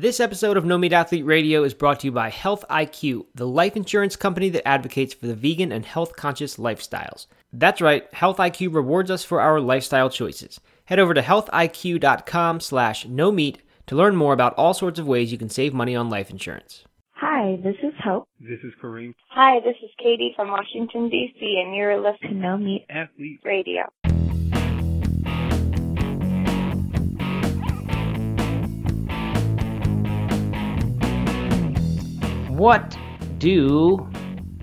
This episode of No Meat Athlete Radio is brought to you by Health IQ, the life insurance company that advocates for the vegan and health conscious lifestyles. That's right, Health IQ rewards us for our lifestyle choices. Head over to healthiq.com slash no meat to learn more about all sorts of ways you can save money on life insurance. Hi, this is Hope. This is Kareem. Hi, this is Katie from Washington, D.C., and you're listening to No Meat Athlete Radio. What do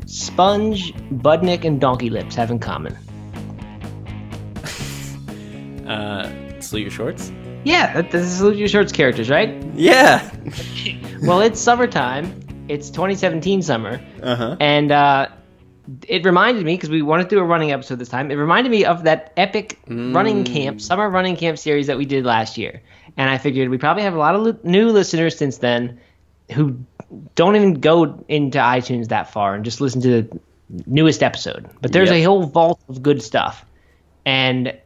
Sponge, Budnick, and Donkey Lips have in common? uh, salute your shorts. Yeah, that, this is salute your shorts characters, right? Yeah. well, it's summertime. It's 2017 summer, uh-huh. and uh, it reminded me because we wanted to do a running episode this time. It reminded me of that epic mm. running camp, summer running camp series that we did last year, and I figured we probably have a lot of new listeners since then who don't even go into iTunes that far and just listen to the newest episode. But there's yep. a whole vault of good stuff. And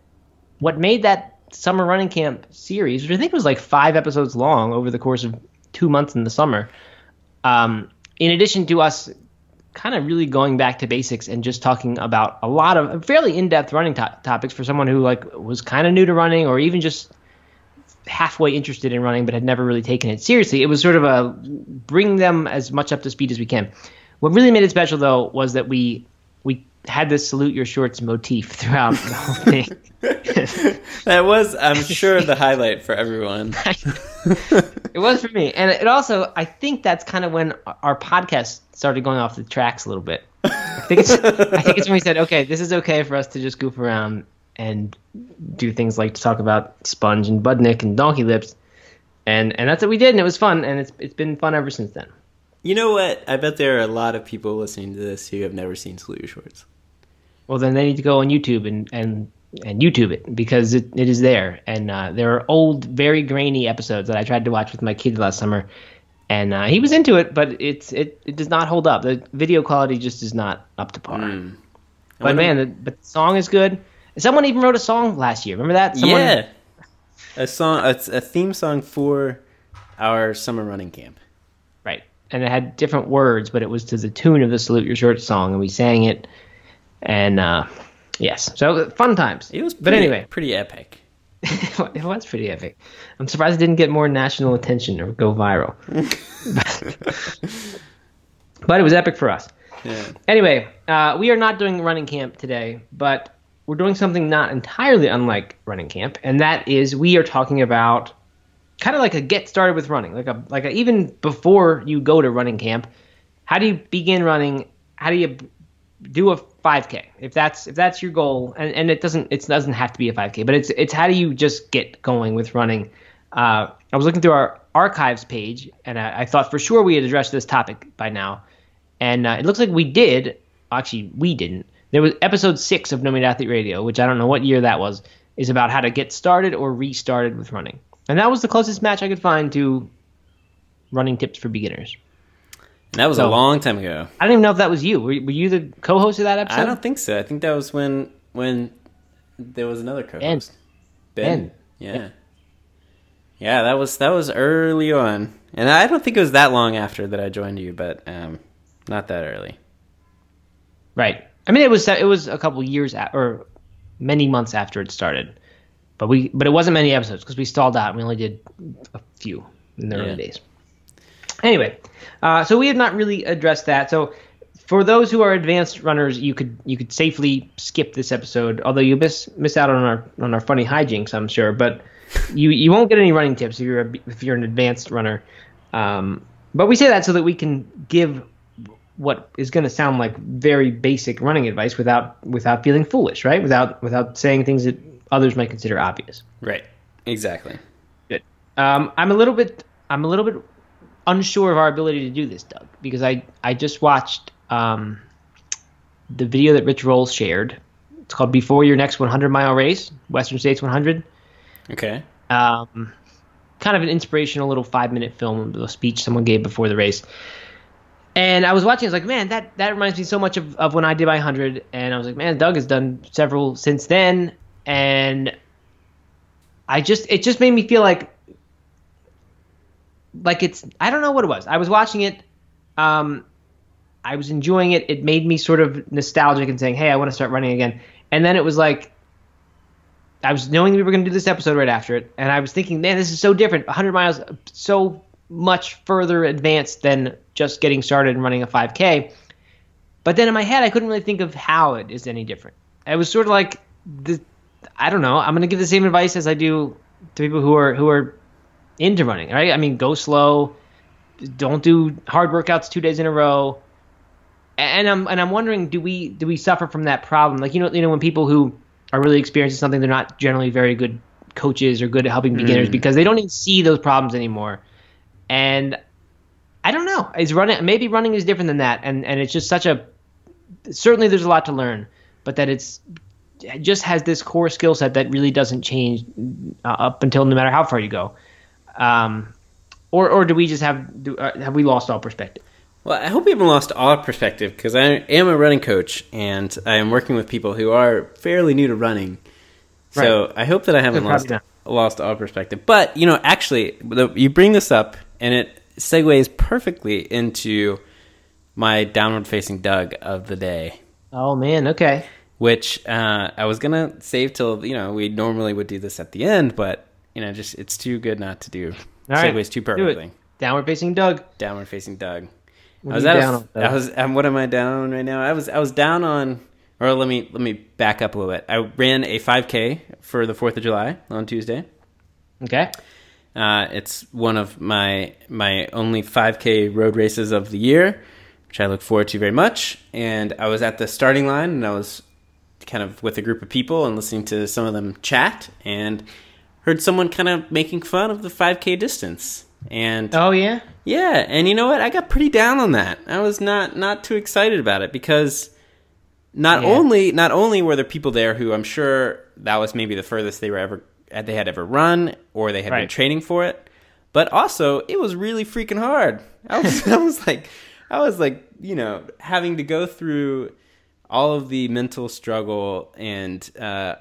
what made that summer running camp series, which I think was like five episodes long over the course of two months in the summer, um, in addition to us kind of really going back to basics and just talking about a lot of fairly in-depth running to- topics for someone who like was kind of new to running or even just halfway interested in running but had never really taken it seriously. It was sort of a bring them as much up to speed as we can. What really made it special though was that we we had this salute your shorts motif throughout the whole thing. that was, I'm sure, the highlight for everyone. it was for me, and it also, I think that's kind of when our podcast started going off the tracks a little bit. I think it's, I think it's when we said, okay, this is okay for us to just goof around and do things like to talk about Sponge and Budnick and Donkey Lips, and and that's what we did, and it was fun, and it's it's been fun ever since then. You know what? I bet there are a lot of people listening to this who have never seen Salute Your Shorts. Well, then they need to go on YouTube and and and YouTube it because it, it is there, and uh, there are old, very grainy episodes that I tried to watch with my kids last summer, and uh, he was into it, but it's it, it does not hold up. The video quality just is not up to par. Mm. But man, the, but the song is good. Someone even wrote a song last year. Remember that? Someone... Yeah, a song, a, a theme song for our summer running camp. Right, and it had different words, but it was to the tune of the "Salute Your Shorts" song, and we sang it. And uh, yes, so fun times. It was, pretty, but anyway, pretty epic. it was pretty epic. I'm surprised it didn't get more national attention or go viral. but it was epic for us. Yeah. Anyway, uh, we are not doing running camp today, but we're doing something not entirely unlike running camp, and that is we are talking about kind of like a get started with running, like a like a, even before you go to running camp. How do you begin running? How do you do a 5K if that's if that's your goal? And, and it doesn't it doesn't have to be a 5K, but it's it's how do you just get going with running? Uh, I was looking through our archives page, and I, I, thought for sure we had addressed this topic by now, and uh, it looks like we did. Actually, we didn't. There was episode six of No Meat Athlete Radio, which I don't know what year that was, is about how to get started or restarted with running. And that was the closest match I could find to running tips for beginners. That was so, a long time ago. I don't even know if that was you. Were, were, you the co-host of that episode? I don't think so. I think that was when when there was another co-host. Ben. ben. Yeah. yeah. Yeah, that was that was early on, and I don't think it was that long after that I joined you, but um, not that early. Right. I mean, it was it was a couple years at, or many months after it started, but we but it wasn't many episodes because we stalled out. And We only did a few in the yeah. early days. Anyway, uh, so we have not really addressed that. So for those who are advanced runners, you could you could safely skip this episode. Although you miss miss out on our on our funny hijinks, I'm sure. But you you won't get any running tips if you're a, if you're an advanced runner. Um, but we say that so that we can give what is going to sound like very basic running advice without without feeling foolish, right? Without without saying things that others might consider obvious. Right. Exactly. Good. Um, I'm a little bit I'm a little bit unsure of our ability to do this, Doug, because I I just watched um, the video that Rich Rolls shared. It's called "Before Your Next 100 Mile Race," Western States 100. Okay. Um, kind of an inspirational little five minute film, a speech someone gave before the race. And I was watching, I was like, man, that, that reminds me so much of, of when I did my 100. And I was like, man, Doug has done several since then. And I just, it just made me feel like like it's I don't know what it was. I was watching it. Um, I was enjoying it. It made me sort of nostalgic and saying, "Hey, I want to start running again." And then it was like I was knowing we were going to do this episode right after it, and I was thinking, "Man, this is so different. 100 miles, so much further advanced than just getting started and running a 5K." But then in my head, I couldn't really think of how it is any different. It was sort of like the, I don't know. I'm going to give the same advice as I do to people who are who are into running. Right? I mean, go slow. Don't do hard workouts two days in a row. And I'm and I'm wondering, do we do we suffer from that problem? Like you know, you know, when people who are really experiencing something, they're not generally very good coaches or good at helping beginners mm. because they don't even see those problems anymore. And I don't know. Is running maybe running is different than that, and and it's just such a certainly there's a lot to learn, but that it's it just has this core skill set that really doesn't change uh, up until no matter how far you go. Um, or or do we just have do, uh, have we lost all perspective? Well, I hope we haven't lost all perspective because I am a running coach and I am working with people who are fairly new to running. So Right. I hope that I haven't lost lost all perspective. But you know, actually, the, you bring this up and it segues perfectly into my downward facing Doug of the day. Oh man, okay. which uh, I was gonna save till you know we normally would do this at the end, but you know just it's too good not to do. All right, Segues too perfectly. do. Downward facing Doug. Downward facing Doug. What I was down a, on, Doug? I was um, what am I down on right now? I was I was down on or let me let me back up a little bit. I ran a 5K for the 4th of July on Tuesday. Okay. Uh, it's one of my my only 5K road races of the year, which I look forward to very much. And I was at the starting line, and I was kind of with a group of people and listening to some of them chat, and heard someone kind of making fun of the 5K distance. And Oh yeah. yeah, and you know what? I got pretty down on that. I was not not too excited about it because not Yeah. only not only were there people there who I'm sure that was maybe the furthest they were ever they had ever run or they had been training for it, but also it was really freaking hard. I was I was like I was like you know having to go through all of the mental struggle and uh,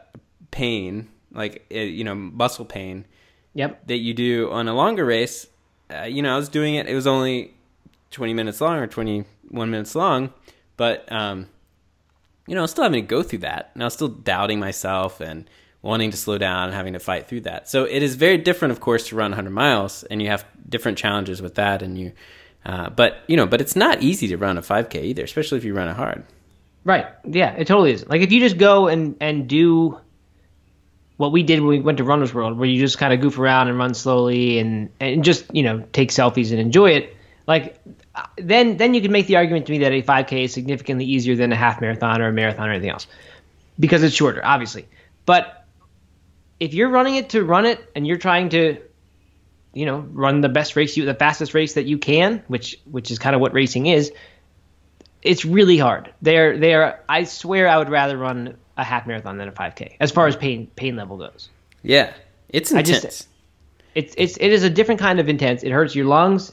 pain, like uh, you know muscle pain Yep. that you do on a longer race, uh, you know, I was doing it. It was only 20 minutes long or 21 minutes long, but, um, you know, I was still having to go through that. And I was still doubting myself and wanting to slow down and having to fight through that. So it is very different, of course, to run 100 miles, and you have different challenges with that. And you, uh, but, you know, but it's not easy to run a 5K either, especially if you run it hard. Right. Yeah, it totally is. Like if you just go and and do what we did when we went to Runners World, where you just kind of goof around and run slowly and and just you know take selfies and enjoy it. Like uh, then then you can make the argument to me that a 5K is significantly easier than a half marathon or a marathon or anything else because it's shorter, obviously. But if you're running it to run it and you're trying to you know run the best race you the fastest race that you can which which is kind of what racing is it's really hard they're they're i swear i would rather run a half marathon than a 5k as far as pain pain level goes Yeah. It's intense. just- it's it's it is a different kind of intense it hurts your lungs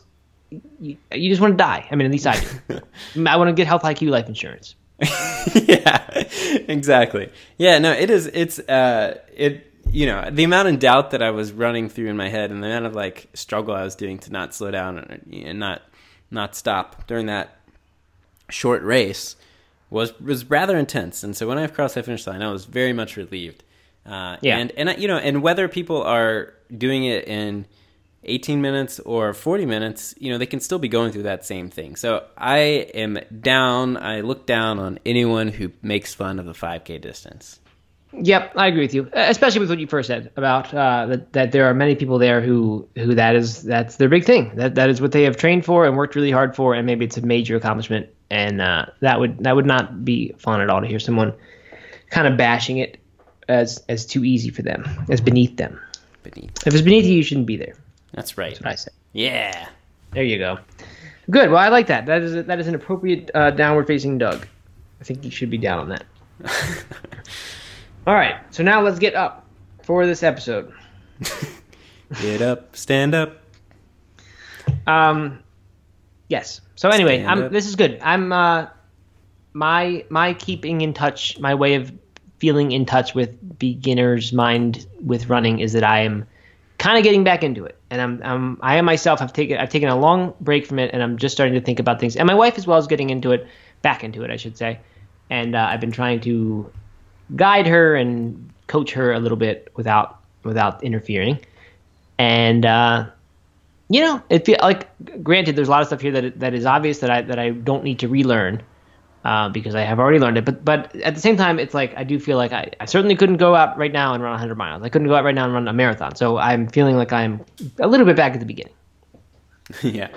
you, you just want to die i mean at least i do i want to get health iq life insurance yeah, exactly. Yeah, no, it is. It's uh, it. You know, the amount of doubt that I was running through in my head, and the amount of like struggle I was doing to not slow down and, and not not stop during that short race was was rather intense. And so when I crossed that finish line, I was very much relieved. Uh, Yeah. and and I- you know, and whether people are doing it in 18 minutes or 40 minutes, you know, they can still be going through that same thing. So I am down, I look down on anyone who makes fun of the 5K distance. Yep, I agree with you, especially with what you first said about uh, that, that there are many people there who who that is that's their big thing. That that is what they have trained for and worked really hard for, and maybe it's a major accomplishment. And uh, that would that would not be fun at all to hear someone kind of bashing it as as too easy for them, as beneath them. Beneath. If it's beneath you, you shouldn't be there. That's right. That's what I say. Yeah. There you go. Good. Well, I like that. That is a, that is an appropriate uh, downward facing Doug. I think you should be down on that. All right. So now let's get up for this episode. Get up, stand up. Um, yes. So anyway, Stand I'm. up. This is good. I'm. Uh, my my keeping in touch, my way of feeling in touch with beginner's mind with running is that I am kind of getting back into it, and I'm, I'm I myself have taken I've taken a long break from it, and I'm just starting to think about things. And my wife as well is getting into it, back into it, I should say. And uh, I've been trying to guide her and coach her a little bit without without interfering. And uh, you know, it feel like granted, there's a lot of stuff here that that is obvious that I that I don't need to relearn uh, because I have already learned it. But but at the same time, it's like I do feel like I, I certainly couldn't go out right now and run 100 miles. I couldn't go out right now and run a marathon. So I'm feeling like I'm a little bit back at the beginning. yeah.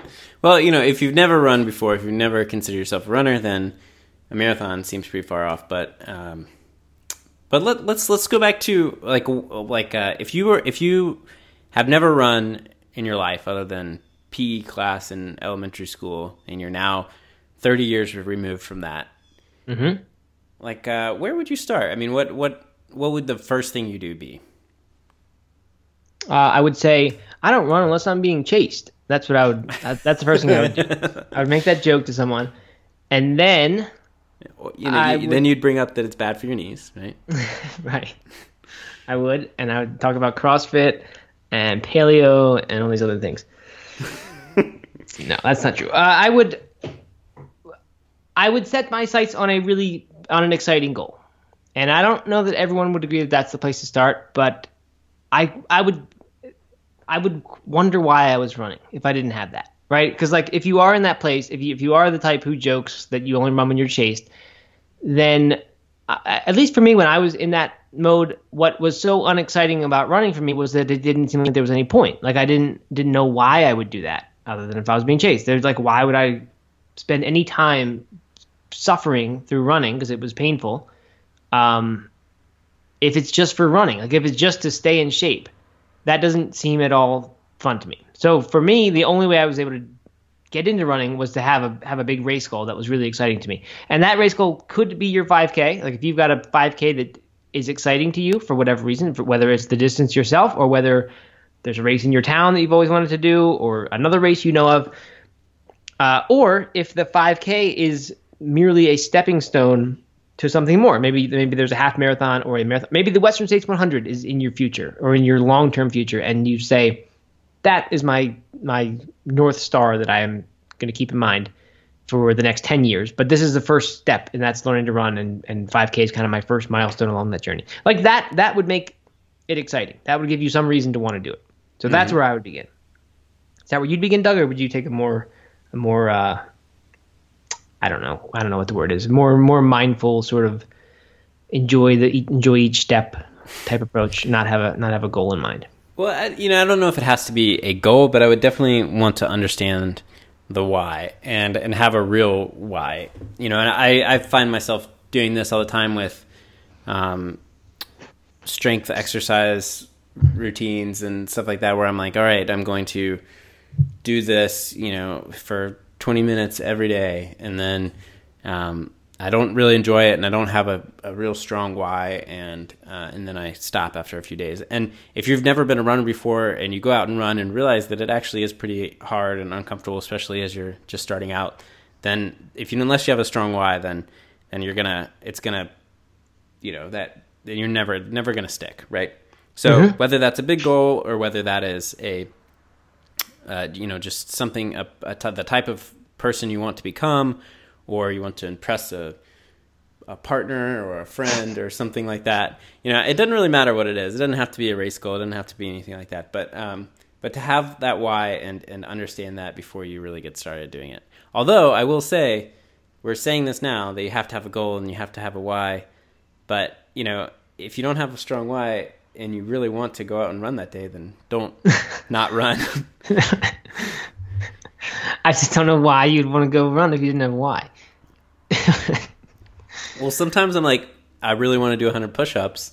Well, you know, if you've never run before, if you've never considered yourself a runner, then a marathon seems pretty far off. But um, but let, let's let's go back to like like uh, if you were if you have never run in your life other than PE class in elementary school, and you're now 30 years removed from that. Mm-hmm. Like, uh, where would you start? I mean, what what what would the first thing you do be? Uh, I would say I don't run unless I'm being chased. That's what I would. That's the first thing I would do. I would make that joke to someone, and then you know, you, would, then you'd bring up that it's bad for your knees, right? right. I would, and I would talk about CrossFit and paleo and all these other things. no, that's not true. Uh, I would I would set my sights on a really on an exciting goal. And I don't know that everyone would agree that that's the place to start, but I I would I would wonder why I was running if I didn't have that, right? Because like if you are in that place, if you if you are the type who jokes that you only run when you're chased, then uh, at least for me when I was in that mode, what was so unexciting about running for me was that it didn't seem like there was any point. Like I didn't didn't know why I would do that other than if I was being chased. There's like why would I spend any time suffering through running because it was painful. Um, if it's just for running, like if it's just to stay in shape, that doesn't seem at all fun to me. So for me, the only way I was able to get into running was to have a have a big race goal that was really exciting to me. And that race goal could be your 5K. Like if you've got a 5K that is exciting to you for whatever reason, for whether it's the distance yourself or whether there's a race in your town that you've always wanted to do or another race you know of. Uh, or if the 5K is merely a stepping stone to something more. Maybe maybe there's a half marathon or a marathon. Maybe the Western States 100 is in your future or in your long term future, and you say that is my my north star that I am going to keep in mind for the next 10 years. But this is the first step, and that's learning to run, and, and 5K is kind of my first milestone along that journey. Like that that would make it exciting. That would give you some reason to want to do it. So that's mm-hmm. where I would begin. Is that where you'd begin, Doug, or would you take a more a more uh, I don't know. I don't know what the word is. More more mindful, sort of enjoy the enjoy each step type approach. Not have a not have a goal in mind. Well, I, you know, I don't know if it has to be a goal, but I would definitely want to understand the why and and have a real why. You know, and I I find myself doing this all the time with um, strength exercise routines and stuff like that, where I'm like, all right, I'm going to do this, you know, for 20 minutes every day, and then um, I don't really enjoy it, and I don't have a, a real strong why, and uh, and then I stop after a few days. And if you've never been a runner before, and you go out and run and realize that it actually is pretty hard and uncomfortable, especially as you're just starting out, then if you unless you have a strong why, then then you're gonna it's gonna you know that you're never never gonna stick, right? So mm-hmm. whether that's a big goal or whether that is a uh, you know, just something a, a t- the type of person you want to become, or you want to impress a a partner or a friend or something like that. You know, it doesn't really matter what it is. It doesn't have to be a race goal. It doesn't have to be anything like that. But um, but to have that why and and understand that before you really get started doing it. Although I will say, we're saying this now that you have to have a goal and you have to have a why. But you know, if you don't have a strong why, and you really want to go out and run that day, then don't not run. I just don't know why you'd want to go run if you didn't have why. well, sometimes I'm like, I really want to do 100 push-ups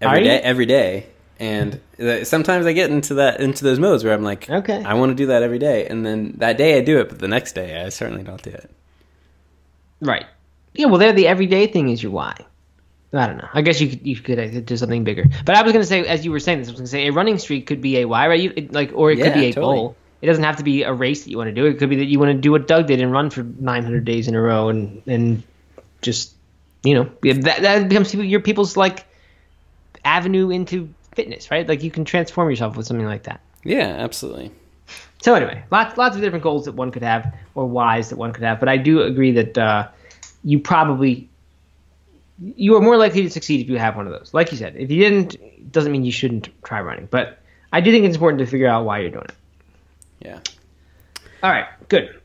every day, every day, and sometimes I get into that into those modes where I'm like, okay, I want to do that every day, and then that day I do it, but the next day I certainly don't do it. Right. Yeah. Well, there, the everyday thing is your why. I don't know. I guess you could you could uh, do something bigger. But I was going to say, as you were saying this, I was going to say a running streak could be a why, right? You, it, like, or it yeah, could be a totally. goal. It doesn't have to be a race that you want to do. It could be that you want to do what Doug did and run for 900 days in a row, and and just you know that that becomes your people's like avenue into fitness, right? Like you can transform yourself with something like that. Yeah, absolutely. So anyway, lots lots of different goals that one could have or whys that one could have, but I do agree that uh, you probably you are more likely to succeed if you have one of those. Like you said, if you didn't, it doesn't mean you shouldn't try running. But I do think it's important to figure out why you're doing it. Yeah. All right, good.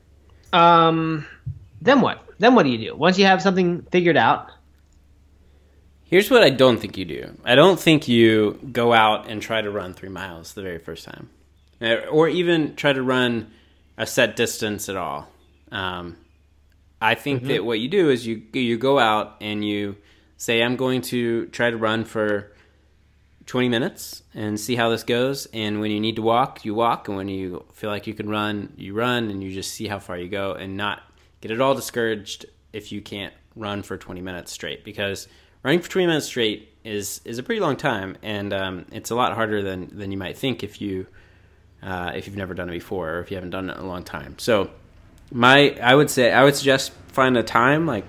Um, then what? Then what do you do once you have something figured out? Here's what I don't think you do. I don't think you go out and try to run three miles the very first time, Uh, or even try to run a set distance at all. Um, I think that what you do is you you go out and you say, "I'm going to try to run for 20 minutes and see how this goes." And when you need to walk, you walk, and when you feel like you can run, you run, and you just see how far you go, and not get at all discouraged if you can't run for 20 minutes straight. Because running for 20 minutes straight is is a pretty long time, and um, it's a lot harder than than you might think if you uh, if you've never done it before or if you haven't done it in a long time. So my I would say I would suggest find a time like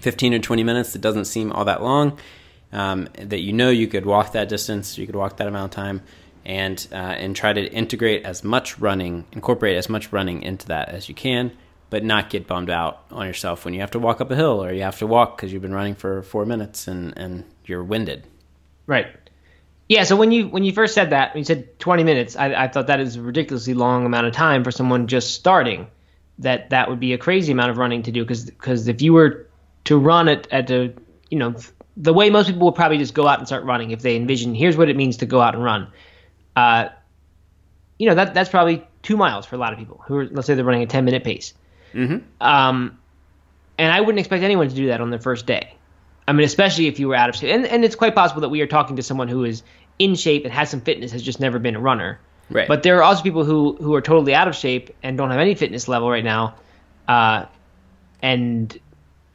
15 or 20 minutes. That doesn't seem all that long um, that you know you could walk that distance you could walk that amount of time and uh, and try to integrate as much running incorporate as much running into that as you can but not get bummed out on yourself when you have to walk up a hill or you have to walk because you've been running for four minutes and, and you're winded Right. Yeah. So when you when you first said that, when you said 20 minutes, I, I thought that is a ridiculously long amount of time for someone just starting. That that would be a crazy amount of running to do because because if you were to run it at a you know the way most people would probably just go out and start running if they envision here's what it means to go out and run. Uh, you know that that's probably two miles for a lot of people who are let's say they're running a 10 minute pace. mm-hmm. Um, and I wouldn't expect anyone to do that on their first day. I mean, especially if you were out of shape. And, and it's quite possible that we are talking to someone who is in shape and has some fitness, has just never been a runner. right But there are also people who, who are totally out of shape and don't have any fitness level right now uh, and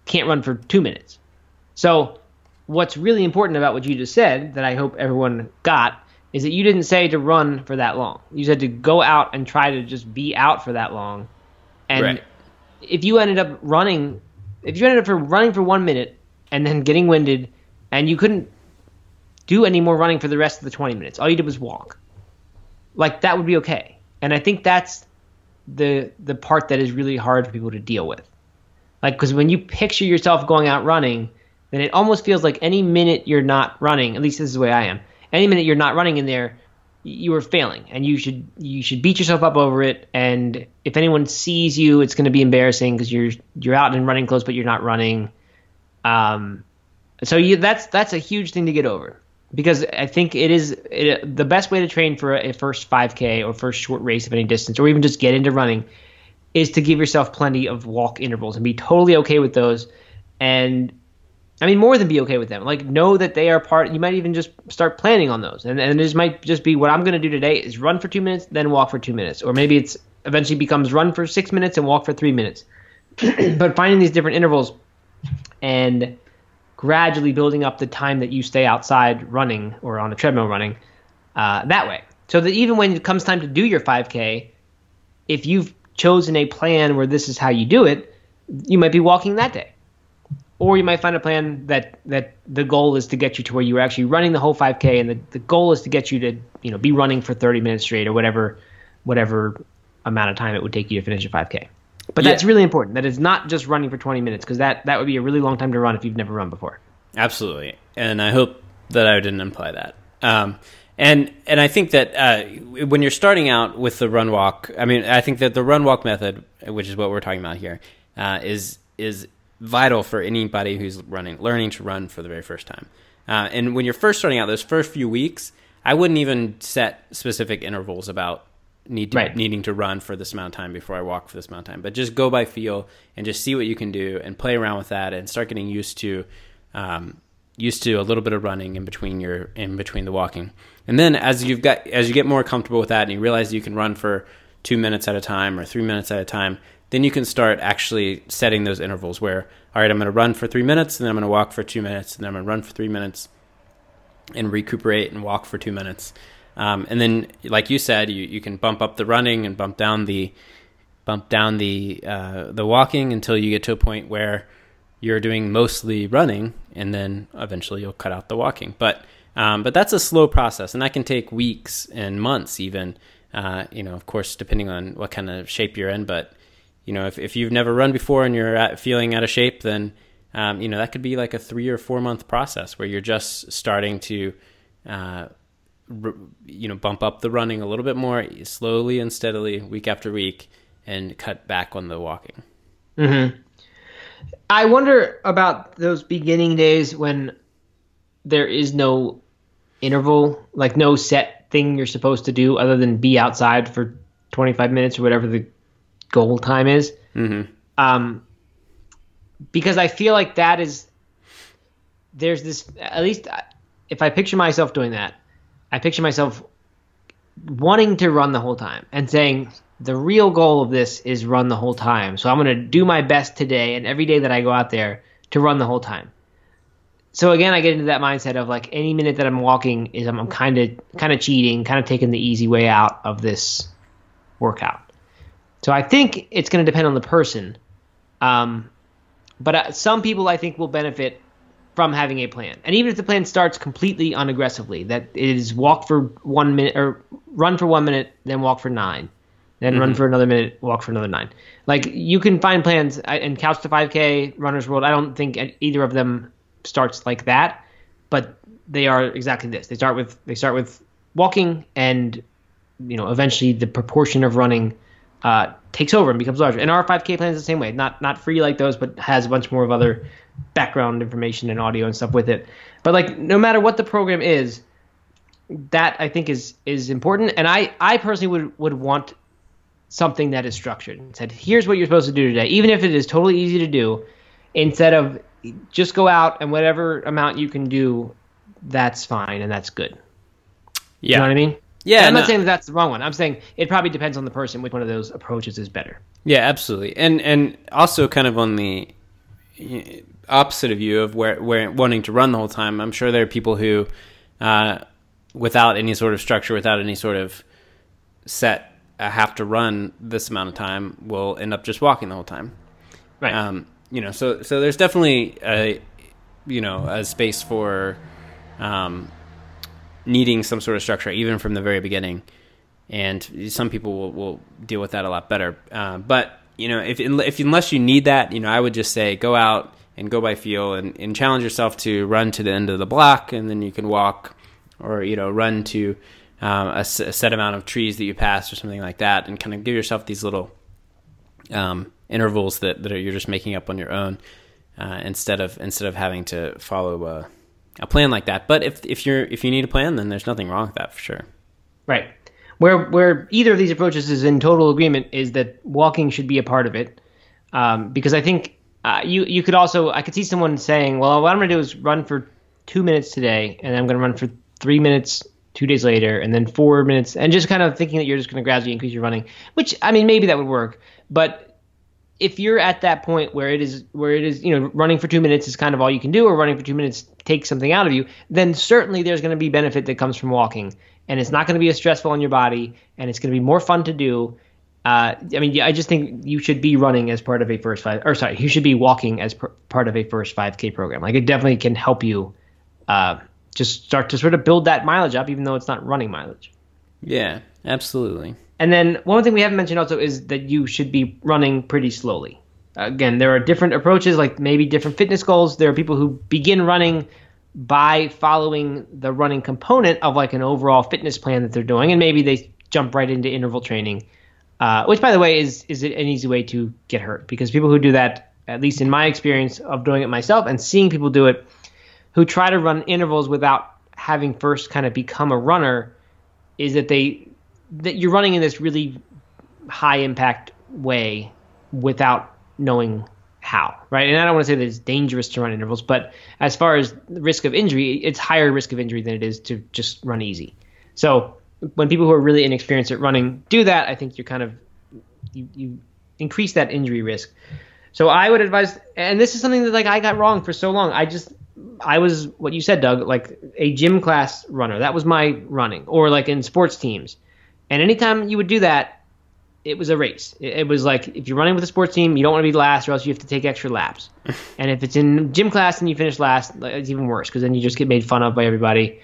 can't run for two minutes. So, what's really important about what you just said that I hope everyone got is that you didn't say to run for that long. You said to go out and try to just be out for that long. And Right. if you ended up running, if you ended up for running for one minute and then getting winded and you couldn't do any more running for the rest of the 20 minutes, all you did was walk like that would be okay. And I think that's the the part that is really hard for people to deal with. Like cuz when you picture yourself going out running, then it almost feels like any minute you're not running, at least this is the way I am. Any minute you're not running in there, you are failing and you should you should beat yourself up over it and if anyone sees you, it's going to be embarrassing cuz you're you're out in running clothes but you're not running. Um so you that's that's a huge thing to get over because I think it is it, the best way to train for a, a first 5K or first short race of any distance, or even just get into running, is to give yourself plenty of walk intervals and be totally okay with those. And I mean, more than be okay with them. Like, know that they are part. You might even just start planning on those, and and this might just be what I'm going to do today is run for two minutes, then walk for two minutes, or maybe it's eventually becomes run for six minutes and walk for three minutes. but finding these different intervals and gradually building up the time that you stay outside running or on a treadmill running uh, that way. So that even when it comes time to do your 5K, if you've chosen a plan where this is how you do it, you might be walking that day. Or you might find a plan that, that the goal is to get you to where you're actually running the whole 5K, and the, the goal is to get you to you know be running for 30 minutes straight or whatever whatever amount of time it would take you to finish a 5K. But that's Yeah. really important. That it's not just running for 20 minutes because that, that would be a really long time to run if you've never run before. Absolutely, and I hope that I didn't imply that. Um, and and I think that uh, when you're starting out with the run walk, I mean, I think that the run walk method, which is what we're talking about here, uh, is is vital for anybody who's running, learning to run for the very first time. Uh, and when you're first starting out, those first few weeks, I wouldn't even set specific intervals about need to, Right. needing to run for this amount of time before I walk for this amount of time. But just go by feel and just see what you can do and play around with that and start getting used to um, used to a little bit of running in between your in between the walking. And then as you've got as you get more comfortable with that and you realize you can run for two minutes at a time or three minutes at a time, then you can start actually setting those intervals where all right, I'm going to run for three minutes and then I'm going to walk for two minutes and then I'm going to run for three minutes and recuperate and walk for two minutes. Um, and then, like you said, you, you can bump up the running and bump down the bump down the uh, the walking until you get to a point where you're doing mostly running, and then eventually you'll cut out the walking. But Um, but that's a slow process, and that can take weeks and months, even. Uh, you know, of course, depending on what kind of shape you're in. But you know, if if you've never run before and you're at, feeling out of shape, then um, you know that could be like a three or four month process where you're just starting to. Uh, you know, bump up the running a little bit more slowly and steadily, week after week, and cut back on the walking. Mm-hmm. I wonder about those beginning days when there is no interval, like no set thing you're supposed to do other than be outside for 25 minutes or whatever the goal time is. Mm-hmm. Um, because I feel like that is there's this at least if I picture myself doing that, I picture myself wanting to run the whole time and saying the real goal of this is run the whole time. So I'm going to do my best today and every day that I go out there to run the whole time so again, I get into that mindset of like any minute that I'm walking is I'm kind of kind of cheating, kind of taking the easy way out of this workout. So I think it's going to depend on the person, um, but uh, some people I think will benefit from having a plan. And even if the plan starts completely unaggressively, that it is walk for one minute or run for one minute, then walk for nine, then mm-hmm. run for another minute, walk for another nine. Like you can find plans in Couch to 5K, Runner's World. I don't think either of them starts like that, but they are exactly this. They start with they start with walking, and you know eventually the proportion of running uh, takes over and becomes larger. And our 5K plan is the same way, not not free like those, but has a bunch more of other background information and audio and stuff with it. But like no matter what the program is, that I think is is important. And I I personally would would want something that is structured and said, here's what you're supposed to do today, even if it is totally easy to do, instead of just go out and whatever amount you can do, that's fine and that's good. Yeah. You know what I mean? Yeah. And I'm not saying that that's the wrong one. I'm saying it probably depends on the person which one of those approaches is better. Yeah, absolutely. And and also kind of on the opposite of you of where where wanting to run the whole time. I'm sure there are people who, uh, without any sort of structure, without any sort of set, uh, have to run this amount of time, will end up just walking the whole time. Right. Um, you know, so so there's definitely a you know a space for um, needing some sort of structure even from the very beginning, and some people will, will deal with that a lot better. Uh, but you know, if if unless you need that, you know, I would just say go out and go by feel and, and challenge yourself to run to the end of the block, and then you can walk or you know run to um, set amount of trees that you pass or something like that, and kind of give yourself these little um, intervals that, that are, you're just making up on your own uh, instead of instead of having to follow a, a plan like that. But if if you're if you need a plan, then there's nothing wrong with that for sure. Right. Where where either of these approaches is in total agreement is that walking should be a part of it, um, because I think uh, you you could also I could see someone saying, well, what I'm going to do is run for two minutes today, and I'm going to run for three minutes two days later, and then four minutes, and just kind of thinking that you're just going to gradually increase your running. Which I mean, maybe that would work, but if you're at that point where it is where it is you know running for two minutes is kind of all you can do or running for two minutes takes something out of you then certainly there's going to be benefit that comes from walking and it's not going to be as stressful on your body and it's going to be more fun to do uh, I mean, I just think you should be running as part of a first five, or sorry, you should be walking as part of a first 5K program. Like it definitely can help you uh, just start to sort of build that mileage up, even though it's not running mileage. Yeah, absolutely. And then one thing we haven't mentioned also is that you should be running pretty slowly. Again, there are different approaches, like maybe different fitness goals. There are people who begin running by following the running component of like an overall fitness plan that they're doing, and maybe they jump right into interval training, uh, which, by the way, is is an easy way to get hurt because people who do that, at least in my experience of doing it myself and seeing people do it, who try to run intervals without having first kind of become a runner, is that they that you're running in this really high impact way without knowing how, right? And I don't want to say that it's dangerous to run intervals, but as far as risk of injury, it's higher risk of injury than it is to just run easy. So when people who are really inexperienced at running do that, I think you're kind of you, you increase that injury risk. So I would advise, and this is something that like I got wrong for so long. I just I was what you said, Doug, like a gym class runner. That was my running, or like in sports teams. And anytime you would do that, it was a race. It, it was like if you're running with a sports team, you don't want to be last, or else you have to take extra laps. and if it's in gym class and you finish last, it's even worse because then you just get made fun of by everybody.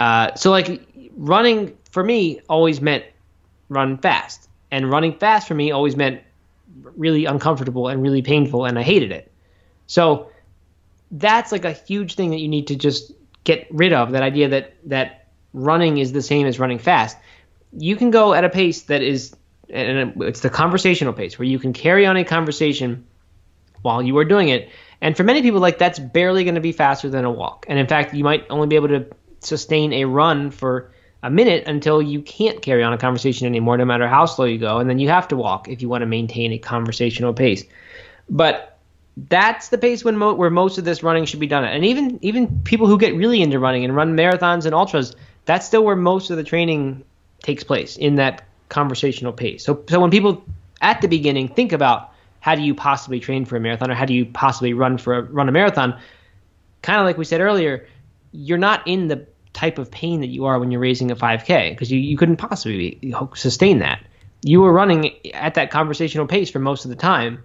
Uh, so like running for me always meant run fast, and running fast for me always meant really uncomfortable and really painful, and I hated it. So that's like a huge thing that you need to just get rid of. That idea that that running is the same as running fast. You can go at a pace that is, and it's the conversational pace where you can carry on a conversation while you are doing it. And for many people, like that's barely going to be faster than a walk. And in fact, you might only be able to sustain a run for a minute until you can't carry on a conversation anymore, no matter how slow you go. And then you have to walk if you want to maintain a conversational pace. But that's the pace when mo- where most of this running should be done at. And even even people who get really into running and run marathons and ultras, that's still where most of the training takes place in that conversational pace. So so when people at the beginning think about how do you possibly train for a marathon or how do you possibly run for a, run a marathon, kind of like we said earlier, you're not in the type of pain that you are when you're raising a 5K because you, you couldn't possibly sustain that. You were running at that conversational pace for most of the time.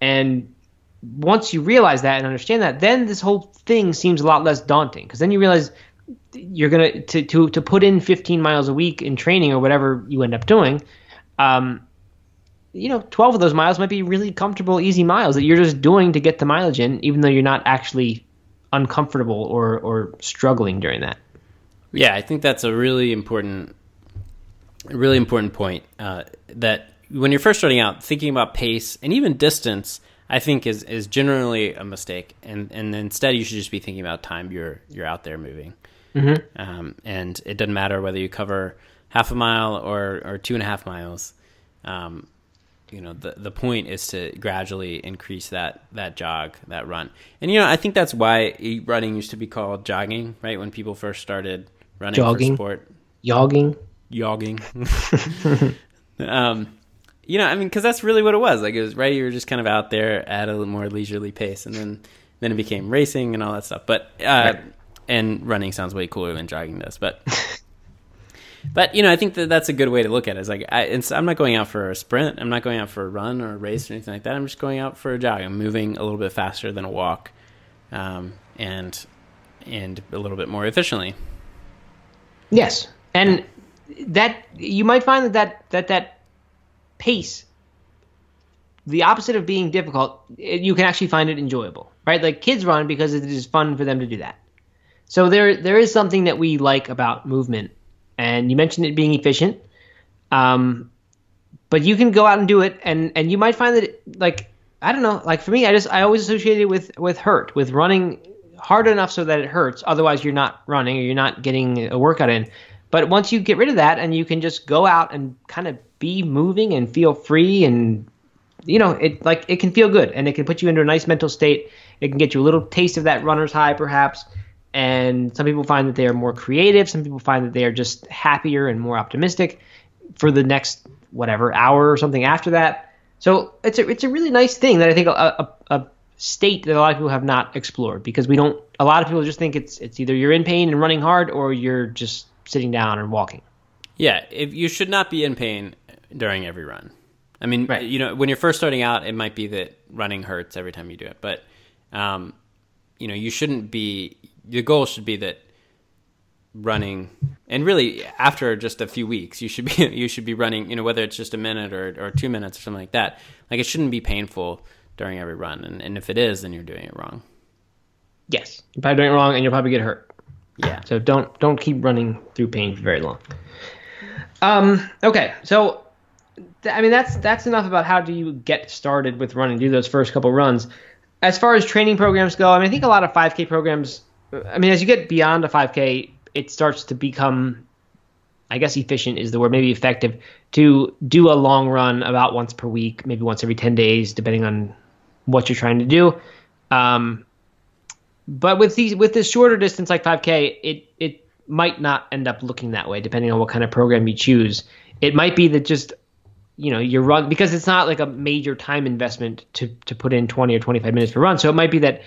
And once you realize that and understand that, then this whole thing seems a lot less daunting because then you realize you're gonna to, to to put in 15 miles a week in training or whatever you end up doing. Um, you know, 12 of those miles might be really comfortable, easy miles that you're just doing to get the mileage in, even though you're not actually uncomfortable or or struggling during that. Yeah, I think that's a really important, really important point. Uh, that when you're first starting out, thinking about pace and even distance, I think is is generally a mistake. And and instead, you should just be thinking about time you're you're out there moving. Mm-hmm. Um, and it doesn't matter whether you cover half a mile or or two and a half miles. Um, you know the the point is to gradually increase that that jog that run and you know i think that's why running used to be called jogging right when people first started running Jogging. for sport Yogging. jogging um you know i mean because that's really what it was like it was right you were just kind of out there at a more leisurely pace and then then it became racing and all that stuff but uh Right. And running sounds way cooler than jogging does but but you know, I think that that's a good way to look at it. It's like I, I'm not going out for a sprint. I'm not going out for a run or a race or anything like that. I'm just going out for a jog. I'm moving a little bit faster than a walk, um, and and a little bit more efficiently. Yes, and that you might find that that that, that pace, the opposite of being difficult, it, you can actually find it enjoyable, right? Like kids run because it is fun for them to do that. So there there is something that we like about movement, and you mentioned it being efficient. Um, but you can go out and do it, and and you might find that it, like I don't know, like for me, I just I always associate it with with hurt, with running hard enough so that it hurts. Otherwise, you're not running or you're not getting a workout in. But once you get rid of that, and you can just go out and kind of be moving and feel free, and you know, it like it can feel good, and it can put you into a nice mental state. It can get you a little taste of that runner's high, perhaps. And some people find that they are more creative. Some people find that they are just happier and more optimistic for the next whatever hour or something after that. So it's a it's a really nice thing that I think a, a, a state that a lot of people have not explored because we don't. A lot of people just think it's it's either you're in pain and running hard or you're just sitting down and walking. Yeah, if you should not be in pain during every run. I mean, Right. you know, when you're first starting out, it might be that running hurts every time you do it, but um, you know, you shouldn't be. The goal should be that running, and really after just a few weeks, you should be you should be running. You know, whether it's just a minute or or two minutes or something like that. Like it shouldn't be painful during every run, and, and if it is, then you're doing it wrong. Yes, you're probably doing it wrong and you'll probably get hurt. Yeah. So don't don't keep running through pain for very long. Um. Okay. So, th- I mean, that's that's enough about how do you get started with running. Do those first couple runs. As far as training programs go, I mean, I think a lot of 5K programs. I mean, as you get beyond a 5K, it starts to become, I guess, efficient is the word, maybe effective to do a long run about once per week, maybe once every 10 days, depending on what you're trying to do. Um, but with these with this shorter distance like 5k it it might not end up looking that way depending on what kind of program you choose it might be that just you know you run because it's not like a major time investment to to put in 20 or 25 minutes per run so it might be that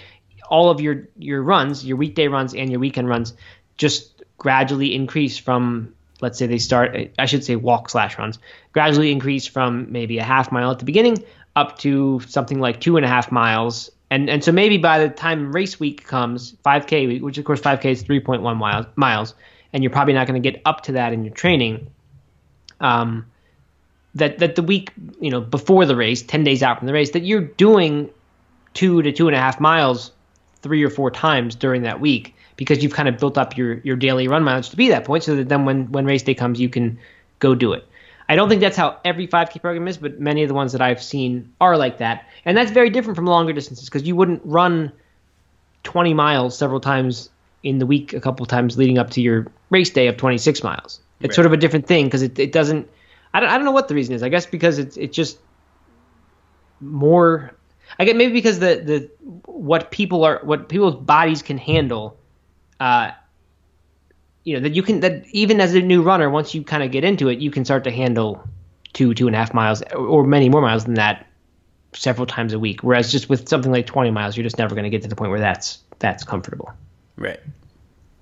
all of your your runs your weekday runs and your weekend runs just gradually increase from let's say they start i should say walk slash runs gradually increase from maybe a half mile at the beginning up to something like two and a half miles and and so maybe by the time race week comes 5k week which of course 5k is 3.1 miles miles and you're probably not going to get up to that in your training. Um, that that the week you know before the race, ten days out from the race, that you're doing two to two and a half miles three or four times during that week because you've kind of built up your your daily run mileage to be that point, so that then when when race day comes, you can go do it. I don't think that's how every 5K program is, but many of the ones that I've seen are like that, and that's very different from longer distances because you wouldn't run 20 miles several times in the week, a couple times leading up to your race day of 26 miles. It's Right. sort of a different thing because it, it doesn't. I don't, I don't know what the reason is. I guess because it's it's just more. I get maybe because the the what people are what people's bodies can handle. Uh, you know that you can that even as a new runner, once you kind of get into it, you can start to handle two two and a half miles or, many more miles than that several times a week. Whereas just with something like 20 miles, you're just never going to get to the point where that's that's comfortable. Right.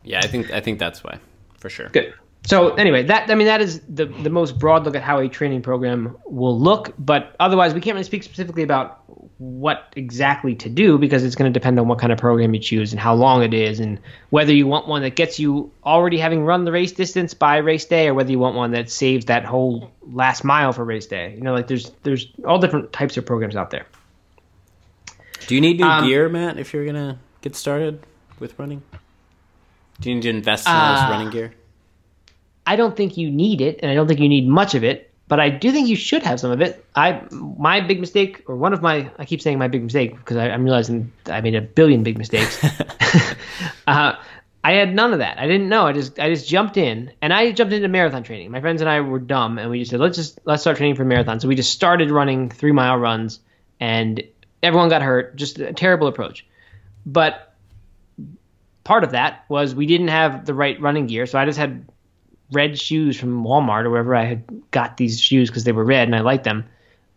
Yeah, I think I think that's why, for sure. Good. So anyway, that I mean that is the the most broad look at how a training program will look, but otherwise we can't really speak specifically about what exactly to do because it's going to depend on what kind of program you choose and how long it is and whether you want one that gets you already having run the race distance by race day or whether you want one that saves that whole last mile for race day. You know, like there's there's all different types of programs out there. Do you need new Um, gear, Matt, if you're gonna get started with running? Do you need to invest in all Uh, this running gear? I don't think you need it, and I don't think you need much of it. But I do think you should have some of it. I my big mistake, or one of my, I keep saying my big mistake because I, I'm realizing I made a billion big mistakes. uh, I had none of that. I didn't know. I just I just jumped in, and I jumped into marathon training. My friends and I were dumb, and we just said let's just let's start training for marathon. So we just started running three mile runs, and everyone got hurt. Just a terrible approach. But part of that was we didn't have the right running gear, so I just had red shoes from Walmart or wherever I had got these shoes because they were red and I liked them.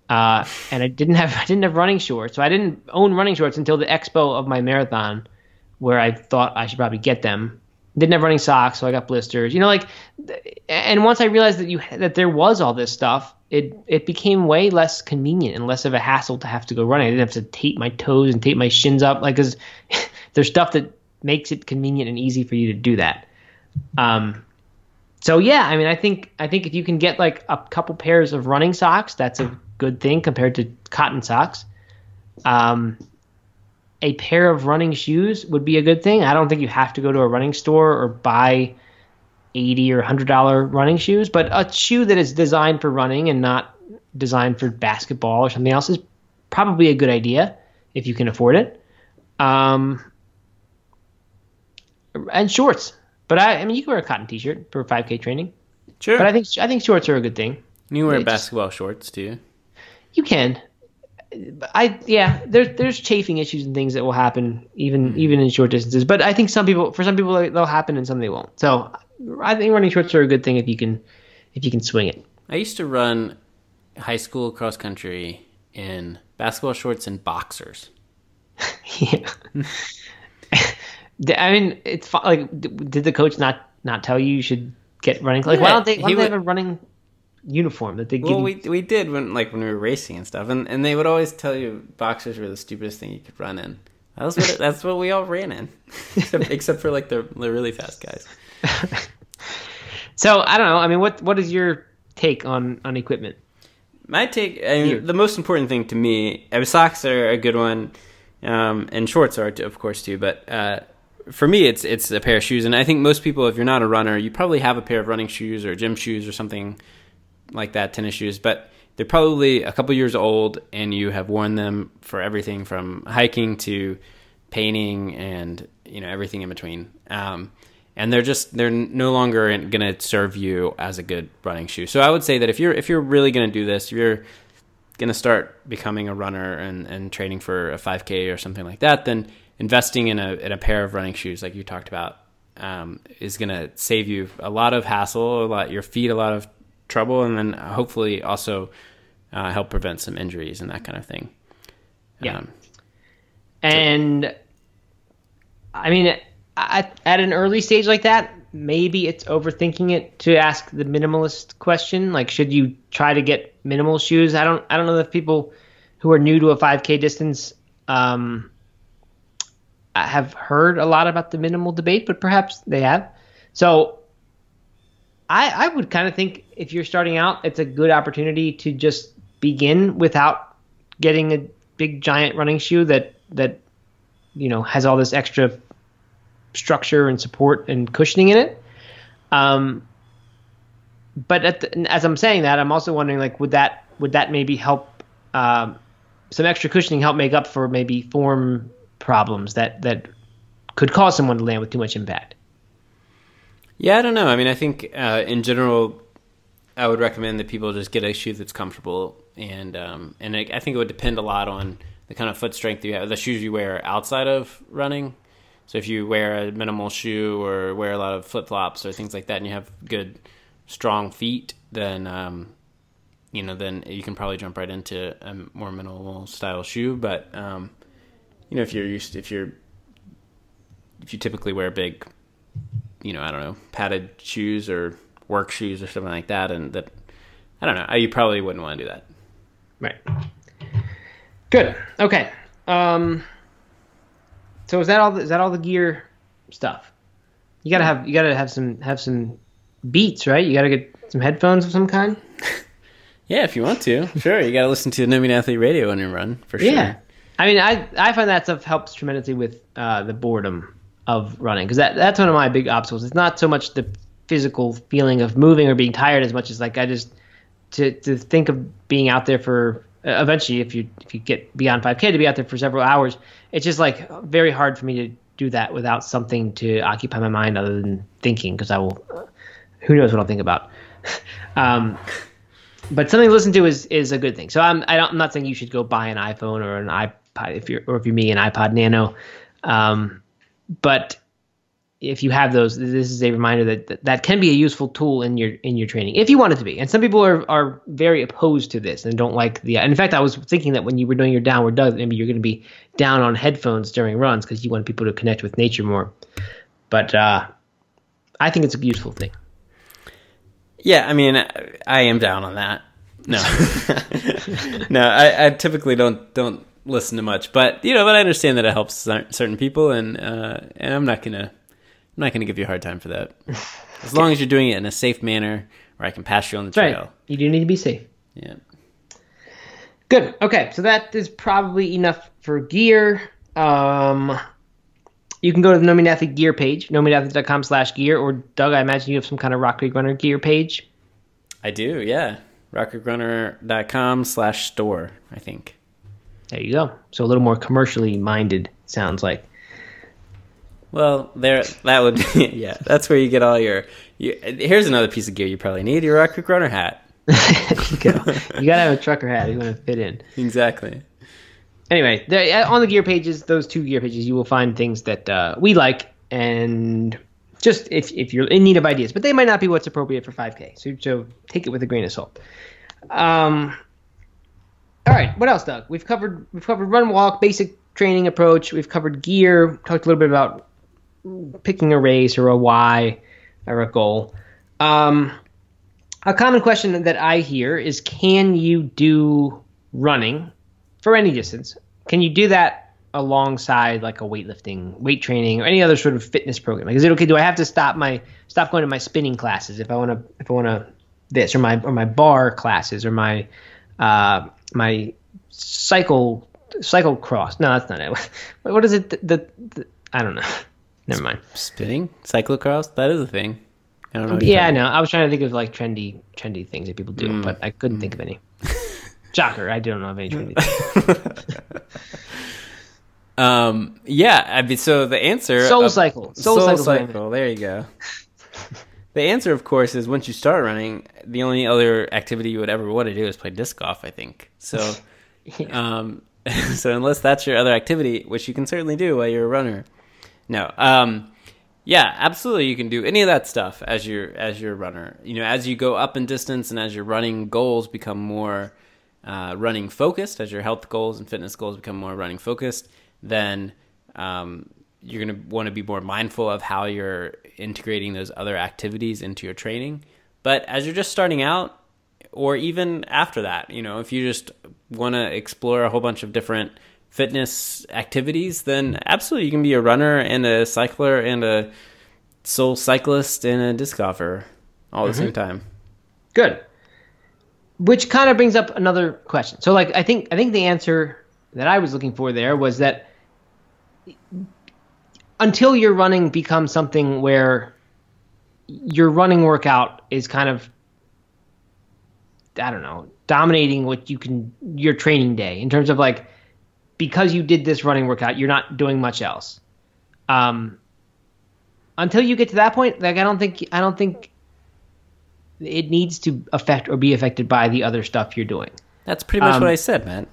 Uh, and I didn't have I didn't have running shorts, so I didn't own running shorts until the expo of my marathon, where I thought I should probably get them. Didn't have running socks, so I got blisters. You know, like, and once I realized that you that there was all this stuff, it it became way less convenient and less of a hassle to have to go running. I didn't have to tape my toes and tape my shins up, like, because there's stuff that makes it convenient and easy for you to do that. Um, so yeah, I mean, I think I think if you can get like a couple pairs of running socks, that's a good thing compared to cotton socks. Um, a pair of running shoes would be a good thing. I don't think you have to go to a running store or buy eighty or hundred dollar running shoes, but a shoe that is designed for running and not designed for basketball or something else is probably a good idea if you can afford it. Um, and shorts. But I, I mean, you can wear a cotton T-shirt for 5K training. Sure. But I think I think shorts are a good thing. you wear it just- basketball shorts, too. you? Can. I yeah, there's there's chafing issues and things that will happen even hmm. even in short distances. But I think some people for some people they'll happen and some they won't. So I think running shorts are a good thing if you can if you can swing it. I used to run high school cross country in basketball shorts and boxers. yeah. I mean, it's like, did the coach not not tell you you should get running? Like, why don't they? Why don't they would- have a running uniform that they give Well, you? we we did when like when we were racing and stuff, and, and they would always tell you boxers were the stupidest thing you could run in. That was what it, that's what we all ran in, except, except for like the, the really fast guys. So I don't know. I mean, what what is your take on on equipment? My take, I mean, Here. the most important thing to me, I mean, socks are a good one, um, and shorts are, of course, too. But uh, for me, it's it's a pair of shoes, and I think most people, if you're not a runner, you probably have a pair of running shoes or gym shoes or something like that, tennis shoes. But they're probably a couple years old, and you have worn them for everything from hiking to painting and you know everything in between. Um, and they're just they're no longer going to serve you as a good running shoe. So I would say that if you're if you're really going to do this, if you're going to start becoming a runner and, and training for a 5K or something like that, then investing in a in a pair of running shoes like you talked about um, is going to save you a lot of hassle, a lot your feet a lot of trouble, and then hopefully also uh, help prevent some injuries and that kind of thing. Yeah. Um, And I mean, at, at an early stage like that, maybe it's overthinking it to ask the minimalist question. Like, should you try to get minimal shoes? I don't. I don't know if people who are new to a 5K distance um, have heard a lot about the minimal debate, but perhaps they have. So I, I would kind of think if you're starting out, it's a good opportunity to just begin without getting a big giant running shoe that that you know has all this extra structure and support and cushioning in it. Um, but the, as I'm saying that, I'm also wondering like would that would that maybe help um, some extra cushioning help make up for maybe form problems that that could cause someone to land with too much impact. Yeah, I don't know. I mean, I think uh, in general, I would recommend that people just get a shoe that's comfortable, and um, and I think it would depend a lot on the kind of foot strength you have, the shoes you wear outside of running. So if you wear a minimal shoe or wear a lot of flip flops or things like that, and you have good, strong feet, then um, you know then you can probably jump right into a more minimal style shoe. But um, you know if you're used to, if you're if you typically wear big, you know I don't know padded shoes or work shoes or something like that, and that I don't know you probably wouldn't want to do that. Right. Good. Okay. Um, so is that all? The, is that all the gear stuff? You gotta have you gotta have some have some beats, right? You gotta get some headphones of some kind. yeah, if you want to, sure. You gotta listen to No Meat Athlete Radio when you run for sure. Yeah. I mean, I I find that stuff helps tremendously with uh, the boredom of running because that that's one of my big obstacles. It's not so much the physical feeling of moving or being tired as much as like I just to to think of being out there for uh, eventually if you if you get beyond 5k to be out there for several hours it's just like very hard for me to do that without something to occupy my mind other than thinking because i will uh, who knows what i'll think about um, but something to listen to is is a good thing so i'm I am not saying you should go buy an iphone or an ipod if you're or if you're me an ipod nano um, but if you have those, this is a reminder that that can be a useful tool in your in your training if you want it to be. And some people are are very opposed to this and don't like the. In fact, I was thinking that when you were doing your downward dog, maybe you're going to be down on headphones during runs because you want people to connect with nature more. But uh, I think it's a useful thing. Yeah, I mean, I am down on that. No, no, I, I typically don't don't listen to much, but you know, but I understand that it helps certain people, and uh, and I'm not gonna I'm not to give you a hard time for that. As long as you're doing it in a safe manner where I can pass you on the That's trail. Right. You do need to be safe. Yeah. Good. Okay, so that is probably enough for gear. Um, you can go to the No Meat Athlete gear page, nomeatathlete.com slash gear, or Doug, I imagine you have some kind of Rock Creek Runner gear page. I do, yeah. rockcreekrunner.com slash store, I think. There you go. So a little more commercially minded, sounds like. Well, there that would be, yeah. That's where you get all your. You, here's another piece of gear you probably need: your Rock Creek Runner hat. There you, go. you gotta have a trucker hat if you want to fit in. Exactly. Anyway, there, on the gear pages, those two gear pages, you will find things that uh, we like, and just if if you're in need of ideas, but they might not be what's appropriate for 5K. So so take it with a grain of salt. Um. All right, what else, Doug? We've covered we've covered run walk, basic training approach. We've covered gear. Talked a little bit about picking a race or a why or a goal. Um, a common question that I hear is can you do running for any distance? Can you do that alongside like a weightlifting, weight training, or any other sort of fitness program? Like, is it okay? Do I have to stop my stop going to my spinning classes if I want to if I want to this or my or my bar classes or my uh, my cycle cycle cross? No, that's not it. What is it? The, the, the I don't know. Never mind. Spinning cyclocross that is a thing. I don't know. Yeah, I know. I was trying to think of like trendy, trendy things that people do, mm. but I couldn't mm. think of any. Shocker! I don't know of any trendy. um. Yeah. I mean, so the answer. Soul cycle. Soul, soul cycle. There you go. The answer, of course, is once you start running, the only other activity you would ever want to do is play disc golf. I think so. yeah. Um. So unless that's your other activity, which you can certainly do while you're a runner, no. Um, yeah, absolutely. You can do any of that stuff as your as your runner. You know, as you go up in distance and as your running goals become more uh, running focused, as your health goals and fitness goals become more running focused, then um, you're going to want to be more mindful of how you're integrating those other activities into your training. But as you're just starting out, or even after that, you know, if you just want to explore a whole bunch of different fitness activities, then absolutely you can be a runner and a cycler and a soul cyclist and a disc golfer all at the same mm-hmm. time. Good. Which kind of brings up another question. So, like, I think I think the answer that I was looking for there was that until your running becomes something where your running workout is kind of I don't know dominating what you can your training day in terms of like because you did this running workout you're not doing much else. Um, until you get to that point, like I don't think I don't think it needs to affect or be affected by the other stuff you're doing. That's pretty much Um, what I said, man.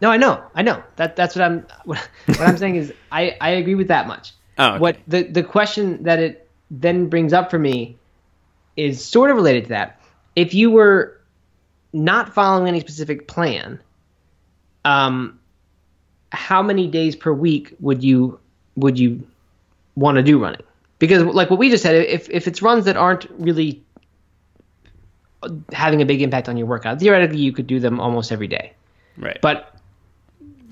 No, I know, I know. That that's what I'm what, what I'm saying is I I agree with that much. Oh, okay. What the the question that it then brings up for me is sort of related to that. If you were not following any specific plan, um, how many days per week would you would you want to do running? Because like what we just said, if if it's runs that aren't really having a big impact on your workout, theoretically you could do them almost every day Right. but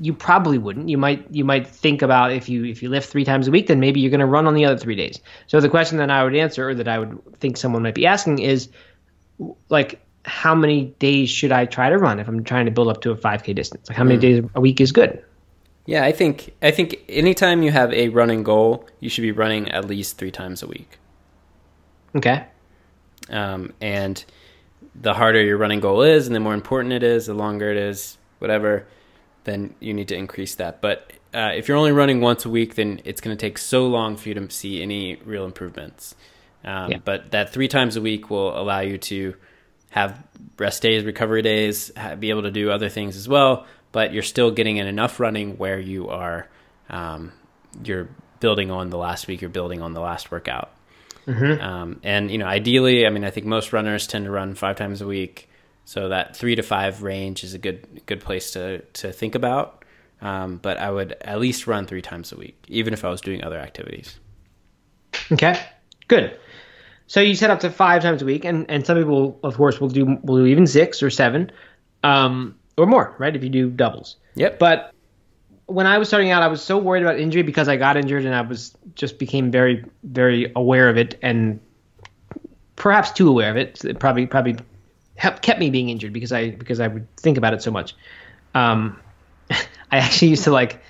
you probably wouldn't. You might you might think about if you if you lift three times a week, then maybe you're going to run on the other three days. So the question that I would answer, or that I would think someone might be asking, is like how many days should I try to run if I'm trying to build up to a 5K distance? Like how many days a week is good? yeah, I think I think anytime you have a running goal, you should be running at least three times a week. Okay. Um, and the harder your running goal is, and the more important it is, the longer it is, whatever, then you need to increase that. But uh, if you're only running once a week, then it's going to take so long for you to see any real improvements. Um, Yeah. But that three times a week will allow you to have rest days, recovery days, be able to do other things as well. But you're still getting in enough running where you are, um, you're building on the last week, you're building on the last workout. Um, and you know, ideally, I mean, I think most runners tend to run five times a week, so that three to five range is a good good place to to think about. Um, but I would at least run three times a week, even if I was doing other activities. Okay. Good. So you set up to five times a week, and, and some people, of course, will do will do even six or seven, um, or more, right? If you do doubles. Yep. But when I was starting out, I was so worried about injury because I got injured and I was just became very, very aware of it and perhaps too aware of it. So it probably probably helped, kept me being injured because I because I would think about it so much. Um, I actually used to like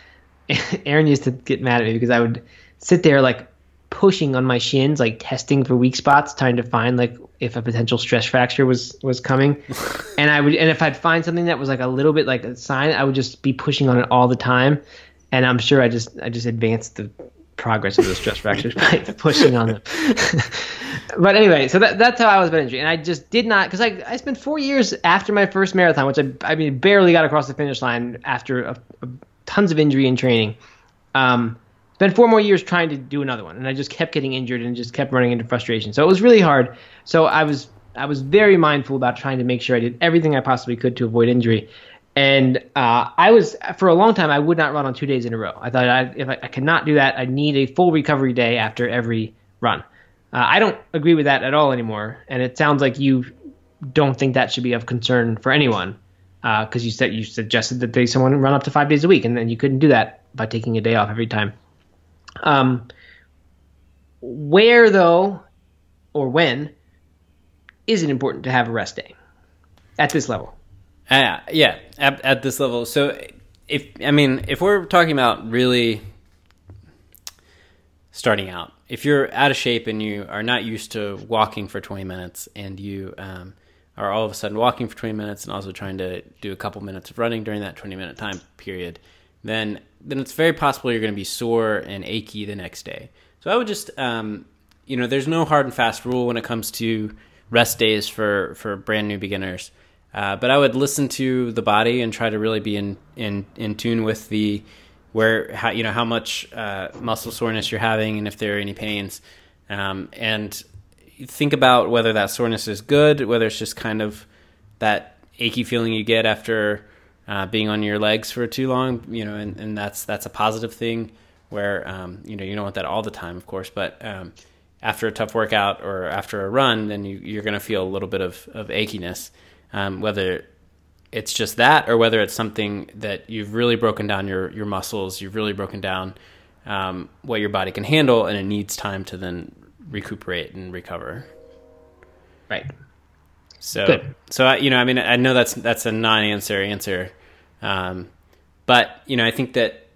Erin used to get mad at me because I would sit there like pushing on my shins, like testing for weak spots, trying to find like if a potential stress fracture was was coming. and I would and if I'd find something that was like a little bit like a sign, I would just be pushing on it all the time. And I'm sure I just I just advanced the progress of the stress fractures by pushing on them. but anyway, so that, that's how I was about injury, and I just did not because I I spent four years after my first marathon, which I I mean barely got across the finish line after a, a, tons of injury and training. Um, spent four more years trying to do another one, and I just kept getting injured and just kept running into frustration. So it was really hard. So I was I was very mindful about trying to make sure I did everything I possibly could to avoid injury. And uh, I was for a long time I would not run on two days in a row. I thought I, if I, I cannot do that, I need a full recovery day after every run. Uh, I don't agree with that at all anymore, and it sounds like you don't think that should be of concern for anyone because you said you suggested that they someone run up to five days a week, and then you couldn't do that by taking a day off every time. Um, where though, or when, is it important to have a rest day at this level? Uh, yeah, at, at this level. So, if I mean, if we're talking about really starting out, if you're out of shape and you are not used to walking for 20 minutes, and you um, are all of a sudden walking for 20 minutes and also trying to do a couple minutes of running during that 20 minute time period, then then it's very possible you're going to be sore and achy the next day. So I would just, um, you know, there's no hard and fast rule when it comes to rest days for for brand new beginners. Uh, but I would listen to the body and try to really be in in in tune with the where how you know how much uh, muscle soreness you're having and if there are any pains, um, and think about whether that soreness is good, whether it's just kind of that achy feeling you get after uh, being on your legs for too long, you know, and, and that's that's a positive thing where um, you know you don't want that all the time, of course, but um, after a tough workout or after a run, then you, you're going to feel a little bit of, of achiness, um, whether it's just that or whether it's something that you've really broken down your, your muscles, you've really broken down um, what your body can handle, and it needs time to then recuperate and recover. Right. So, Good. so I, you know, I mean, I know that's that's a non-answer answer, um, but you know, I think that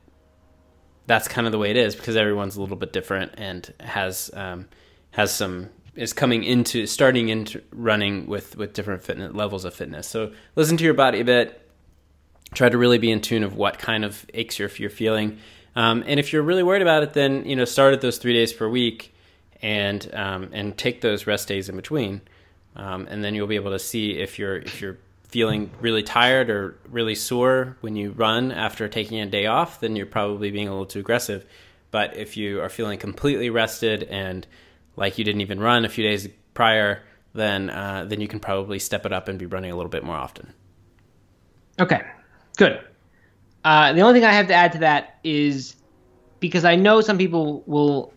that's kind of the way it is because everyone's a little bit different and has um, has some is coming into starting into running with with different fitness levels of fitness. So listen to your body a bit. Try to really be in tune of what kind of aches you're, you're feeling, um, and if you're really worried about it, then you know start at those three days per week, and um, and take those rest days in between, um, and then you'll be able to see if you're if you're feeling really tired or really sore when you run after taking a day off, then you're probably being a little too aggressive. But if you are feeling completely rested and like you didn't even run a few days prior, then uh, then you can probably step it up and be running a little bit more often. Okay, good. Uh, the only thing I have to add to that is because I know some people will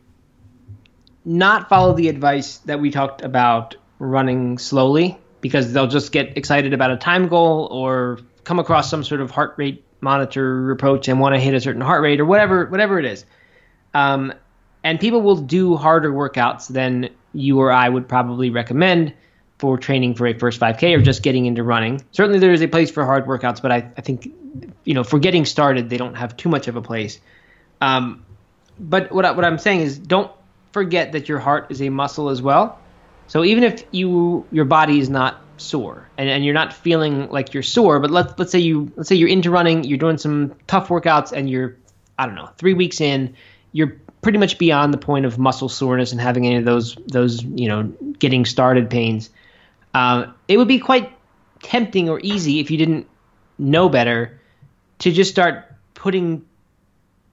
not follow the advice that we talked about running slowly because they'll just get excited about a time goal or come across some sort of heart rate monitor approach and want to hit a certain heart rate or whatever whatever it is. Um, and people will do harder workouts than you or I would probably recommend for training for a first 5K or just getting into running. Certainly, there is a place for hard workouts, but I, I think, you know, for getting started, they don't have too much of a place. Um, but what, I, what I'm saying is don't forget that your heart is a muscle as well. So even if you your body is not sore and, and you're not feeling like you're sore, but let's let's say you let's say you're into running, you're doing some tough workouts, and you're I don't know three weeks in, you're pretty much beyond the point of muscle soreness and having any of those those you know getting started pains. Uh, it would be quite tempting or easy if you didn't know better to just start putting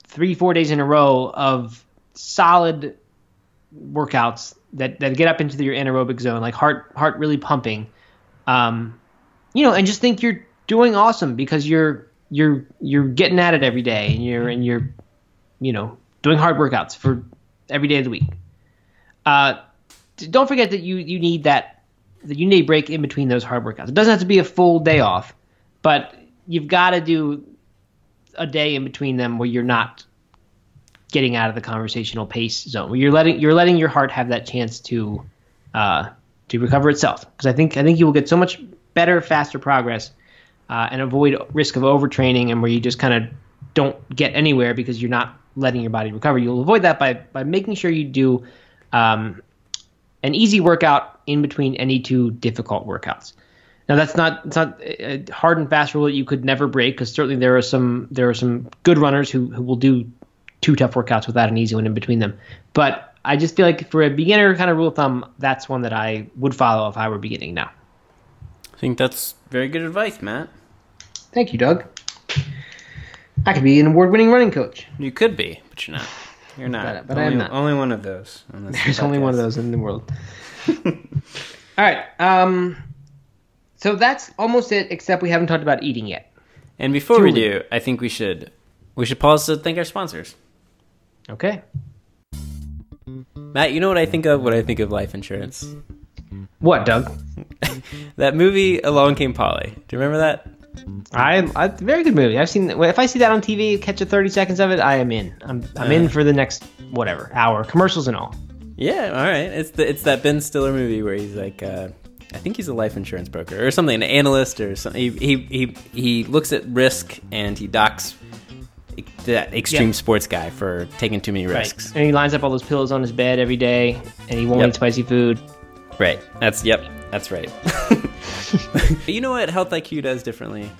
three four days in a row of solid workouts that, that get up into your anaerobic zone, like heart heart really pumping, um, you know, and just think you're doing awesome because you're you're you're getting at it every day and you're and you're you know doing hard workouts for every day of the week. Uh, don't forget that you you need that that you need a break in between those hard workouts. It doesn't have to be a full day off, but you've got to do a day in between them where you're not getting out of the conversational pace zone where you're letting you're letting your heart have that chance to uh, to recover itself because I think I think you will get so much better faster progress uh, and avoid risk of overtraining and where you just kind of don't get anywhere because you're not letting your body recover you'll avoid that by by making sure you do um, an easy workout in between any two difficult workouts now that's not it's not a hard and fast rule that you could never break because certainly there are some there are some good runners who, who will do two tough workouts without an easy one in between them. But I just feel like for a beginner kind of rule of thumb, that's one that I would follow if I were beginning now. I think that's very good advice, Matt. Thank you, Doug. I could be an award-winning running coach. You could be, but you're not. You're not. But- but I am not. Only one of those. on There's only one of those in the world. All right. Um, so that's almost it, except we haven't talked about eating yet. And before we do, I think we should we should pause to thank our sponsors. Okay. Matt, you know what I think of when I think of life insurance? What, Doug? That movie Along Came Polly. Do you remember that? I, I very good movie. I've seen. If I see that on TV, catch a thirty seconds of it, I am in. I'm I'm in for the next whatever hour, commercials and all. Yeah, all right. It's the it's that Ben Stiller movie where he's like, uh, I think he's a life insurance broker or something, an analyst or something. He he he, he looks at risk and he docks that extreme Yeah. sports guy for taking too many risks. And he lines up all those pillows on his bed every day, and he won't Yep. eat spicy food. Right. That's yep. That's right. you know what Health IQ does differently?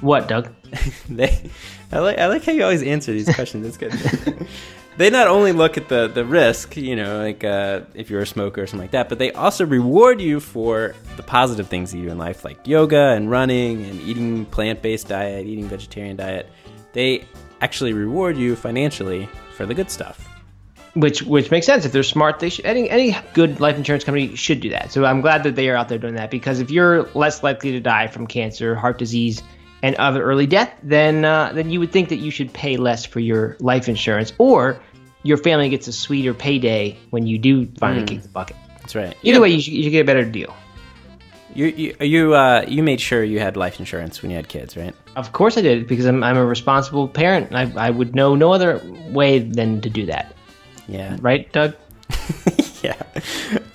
What, Doug? they I like I like how you always answer these questions. It's good. they not only look at the the risk, you know, like uh, if you're a smoker or something like that, but they also reward you for the positive things you do in life, like yoga and running and eating plant based diet, eating vegetarian diet. They actually reward you financially for the good stuff. Which which makes sense if they're smart. They should any any good life insurance company should do that. So I'm glad that they are out there doing that because if you're less likely to die from cancer, heart disease, and other early death, then uh, then you would think that you should pay less for your life insurance, or your family gets a sweeter payday when you do finally kick the bucket. That's right. Either way, you should, you should get a better deal. you you you uh you made sure you had life insurance when you had kids, right? Of course I did because I'm, I'm a responsible parent. and I, I would know no other way than to do that. Yeah. Right, Doug? yeah.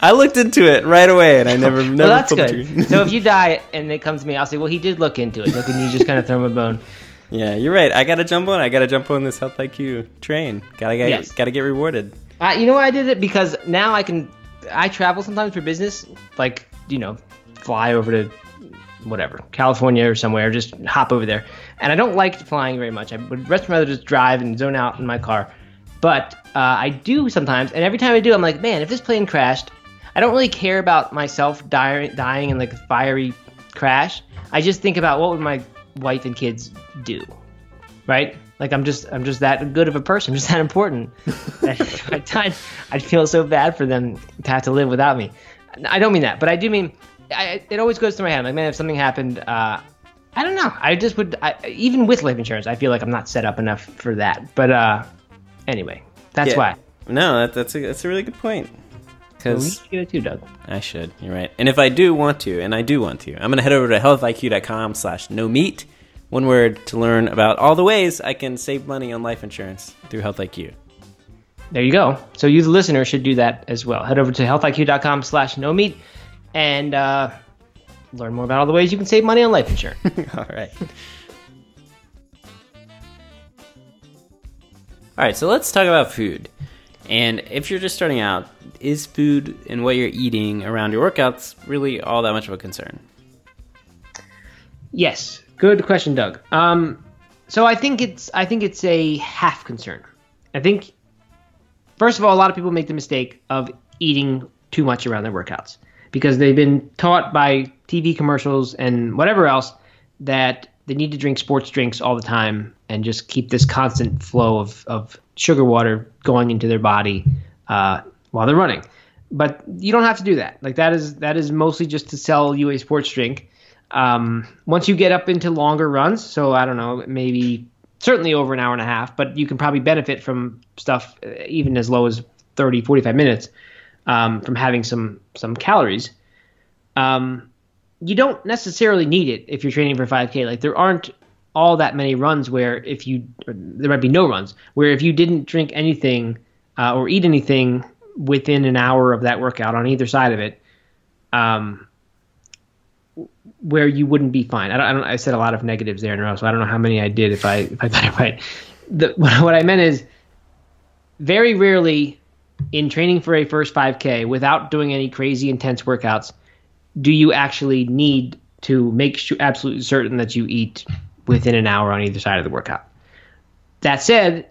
I looked into it right away, and I never never. well, that's good. so if you die and it comes to me, I'll say, well, he did look into it. Look, and you just kind of throw him a bone? yeah, you're right. I gotta jump on. I gotta jump on this health IQ train. Gotta get Yes. gotta get rewarded. Uh, you know why I did it? Because now I can. I travel sometimes for business, like you know, fly over to whatever California or somewhere, just hop over there. And I don't like flying very much. I would much rather just drive and zone out in my car. But uh, I do sometimes, and every time I do, I'm like, man, if this plane crashed, I don't really care about myself dying, dying in like a fiery crash. I just think about what would my wife and kids do, right? Like I'm just I'm just that good of a person, I'm just that important. I died, I'd feel so bad for them to have to live without me. I don't mean that, but I do mean I, it always goes through my head. I'm like, man, if something happened, uh, I don't know. I just would, I, even with life insurance, I feel like I'm not set up enough for that. But uh, anyway, that's Yeah. why. No, that, that's a that's a really good point. Well, we should do Doug. I should. You're right. And if I do want to, and I do want to, I'm gonna head over to healthiq.com slash no meat, one word to learn about all the ways I can save money on life insurance through Health IQ. There you go. So you, the listener, should do that as well. Head over to healthiq.com slash no meat and uh, learn more about all the ways you can save money on life insurance. All right. All right, so let's talk about food. And if you're just starting out, is food and what you're eating around your workouts really all that much of a concern? Yes, good question, Doug. Um, so I think it's I think it's a half concern. I think first of all, a lot of people make the mistake of eating too much around their workouts because they've been taught by TV commercials and whatever else that they need to drink sports drinks all the time and just keep this constant flow of, of sugar water going into their body uh, while they're running. But you don't have to do that. Like that is that is mostly just to sell you a sports drink. Um, once you get up into longer runs, so I don't know, maybe certainly over an hour and a half, but you can probably benefit from stuff uh, even as low as 30, 45 minutes um, from having some some calories. Um, you don't necessarily need it if you're training for 5K. Like there aren't all that many runs where if you there might be no runs where if you didn't drink anything uh, or eat anything within an hour of that workout on either side of it, um, where you wouldn't be fine. I don't, I don't. I said a lot of negatives there in a row, so I don't know how many I did if I if I it right. The, what, what I meant is very rarely in training for a first 5K without doing any crazy intense workouts do you actually need to make sure, absolutely certain that you eat within an hour on either side of the workout. That said,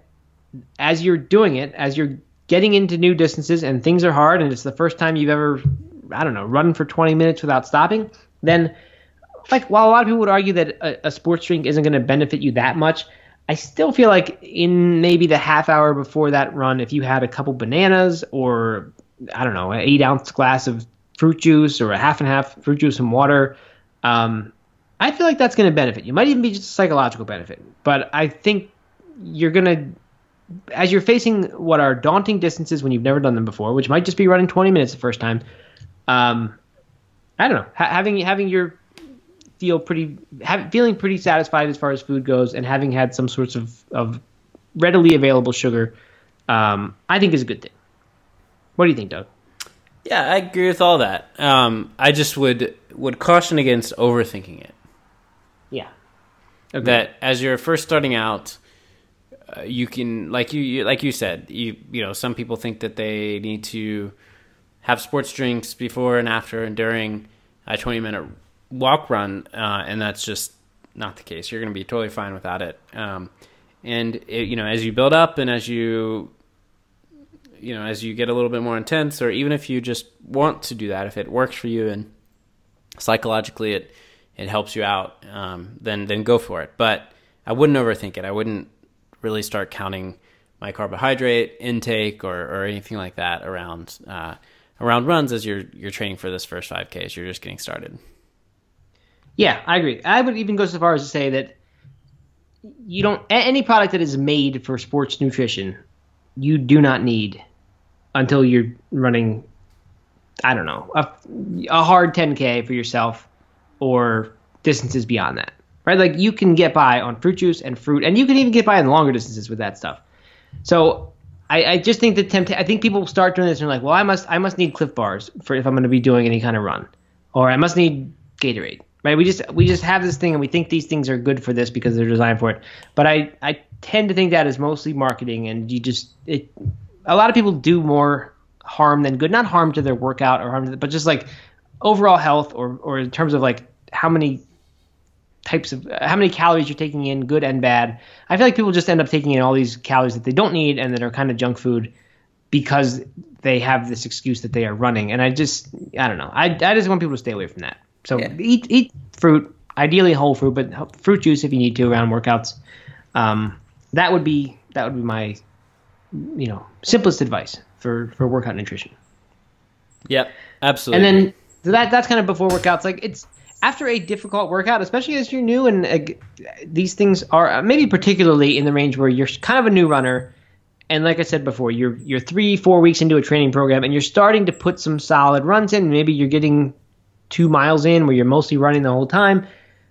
as you're doing it, as you're getting into new distances and things are hard and it's the first time you've ever, I don't know, run for 20 minutes without stopping, then like while a lot of people would argue that a, a sports drink isn't going to benefit you that much, I still feel like in maybe the half hour before that run, if you had a couple bananas or I don't know, an eight ounce glass of fruit juice or a half and half fruit juice and water, um, I feel like that's going to benefit you. Might even be just a psychological benefit, but I think you're going to, as you're facing what are daunting distances when you've never done them before, which might just be running 20 minutes the first time. Um, I don't know, ha- having having your feel pretty have, feeling pretty satisfied as far as food goes and having had some sorts of, of readily available sugar um, i think is a good thing what do you think doug Yeah, I agree with all that. Um, I just would would caution against overthinking it. Yeah That as you're first starting out, uh, you can like you, you like you said you you know some people think that they need to have sports drinks before and after and during a 20 minute walk run, uh, and that's just not the case. You're going to be totally fine without it. Um, and it, you know, as you build up and as you you know, as you get a little bit more intense, or even if you just want to do that, if it works for you and psychologically it it helps you out, um, then then go for it. But I wouldn't overthink it. I wouldn't really start counting my carbohydrate intake or, or anything like that around uh, around runs as you're you're training for this first 5Ks. You're just getting started. yeah i agree i would even go so far as to say that you don't any product that is made for sports nutrition you do not need until you're running i don't know a, a hard 10k for yourself or distances beyond that right like you can get by on fruit juice and fruit and you can even get by on longer distances with that stuff so I, I just think that tempt. I think people start doing this and they're like, well, I must I must need Clif Bars for if I'm going to be doing any kind of run, or I must need Gatorade. Right? We just we just have this thing and we think these things are good for this because they're designed for it. But I I tend to think that is mostly marketing, and you just it. A lot of people do more harm than good. Not harm to their workout or harm, to, but just like overall health or or in terms of like how many types of how many calories you're taking in, good and bad. I feel like people just end up taking in all these calories that they don't need and that are kind of junk food because they have this excuse that they are running. And I just I don't know. I I just want people to stay away from that. So Yeah. eat eat fruit, ideally whole fruit, but fruit juice if you need to around workouts. Um, that would be that would be my you know simplest advice for for workout nutrition. Yep, absolutely. And then so that that's kind of before workouts. Like it's after a difficult workout, especially as you're new, and uh, these things are uh, maybe particularly in the range where you're kind of a new runner. And like I said before, you're you're three four weeks into a training program, and you're starting to put some solid runs in. Maybe you're getting two miles in where you're mostly running the whole time.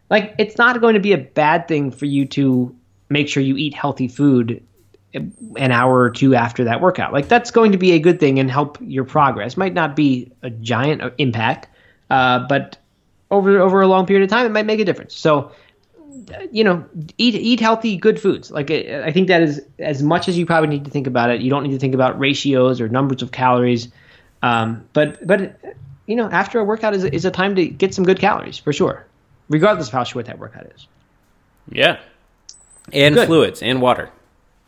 Like it's not going to be a bad thing for you to make sure you eat healthy food an hour or two after that workout. Like that's going to be a good thing and help your progress. Might not be a giant impact, uh, but over over a long period of time, it might make a difference. So, you know, eat eat healthy, good foods. Like I I think that is as much as you probably need to think about it. You don't need to think about ratios or numbers of calories. Um, but but you know, after a workout is is a time to get some good calories for sure, regardless of how short that workout is. yeah, and Good. fluids and water.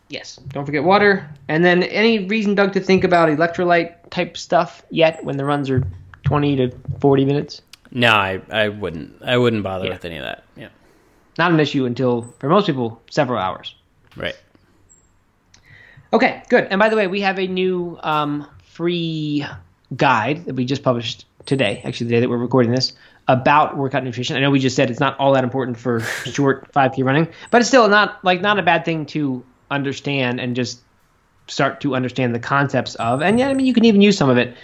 Yes. Don't forget water. And then any reason, Doug, to think about electrolyte type stuff yet when the runs are 20 to 40 minutes? No, I, I wouldn't. I wouldn't bother Yeah. with any of that. Yeah, Not an issue until, for most people, several hours. right. Okay, good. And by the way, we have a new um, free guide that we just published today, actually, the day that we're recording this, about workout nutrition. I know we just said it's not all that important for short 5K running, but it's still not like not a bad thing to understand and just start to understand the concepts of. And yeah, I mean, you can even use some of it.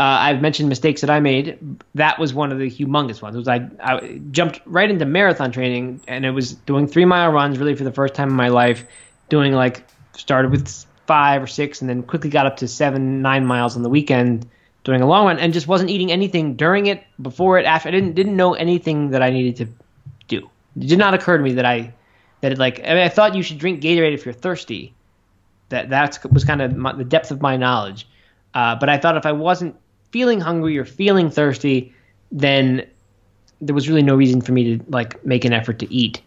Uh, I've mentioned mistakes that I made. That was one of the humongous ones. Was I, I jumped right into marathon training, and it was doing three mile runs really for the first time in my life. Doing like started with five or six, and then quickly got up to seven, nine miles on the weekend doing a long run, and just wasn't eating anything during it, before it, after. I didn't didn't know anything that I needed to do. It did not occur to me that I that it like I mean I thought you should drink Gatorade if you're thirsty. That that was kind of my, the depth of my knowledge. Uh, but I thought if I wasn't feeling hungry or feeling thirsty, then there was really no reason for me to like make an effort to eat.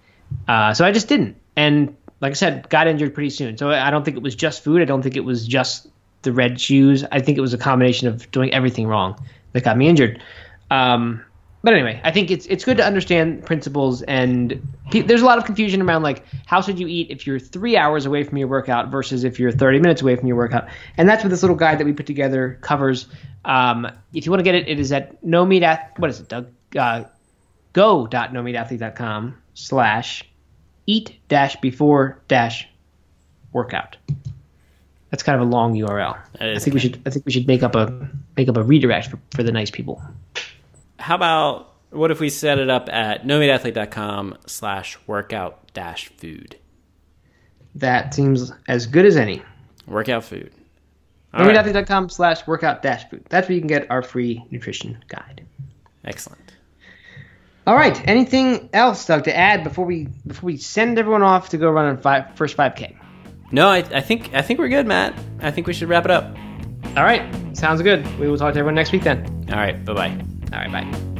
Uh, so I just didn't. And like I said, got injured pretty soon. So I don't think it was just food. I don't think it was just the red shoes. I think it was a combination of doing everything wrong that got me injured. Um, but anyway, I think it's it's good to understand principles and pe- there's a lot of confusion around like how should you eat if you're three hours away from your workout versus if you're 30 minutes away from your workout, and that's what this little guide that we put together covers. Um, if you want to get it, it is at no meat at what is it, Doug? Uh, go.nomeatathlete.com slash eat dash before dash workout. That's kind of a long URL. I think we should I think we should make up a make up a redirect for, for the nice people. How about what if we set it up at nomeatathlete.com slash workout dash food? That seems as good as any. Workout food. NoMeatAthlete.com slash workout dash food. That's where you can get our free nutrition guide. Excellent. All right. Anything else, Doug, to add before we before we send everyone off to go run on five, first 5K? No, I, I think I think we're good, Matt. I think we should wrap it up. All right. Sounds good. We will talk to everyone next week then. All right. Bye bye. All right. Bye.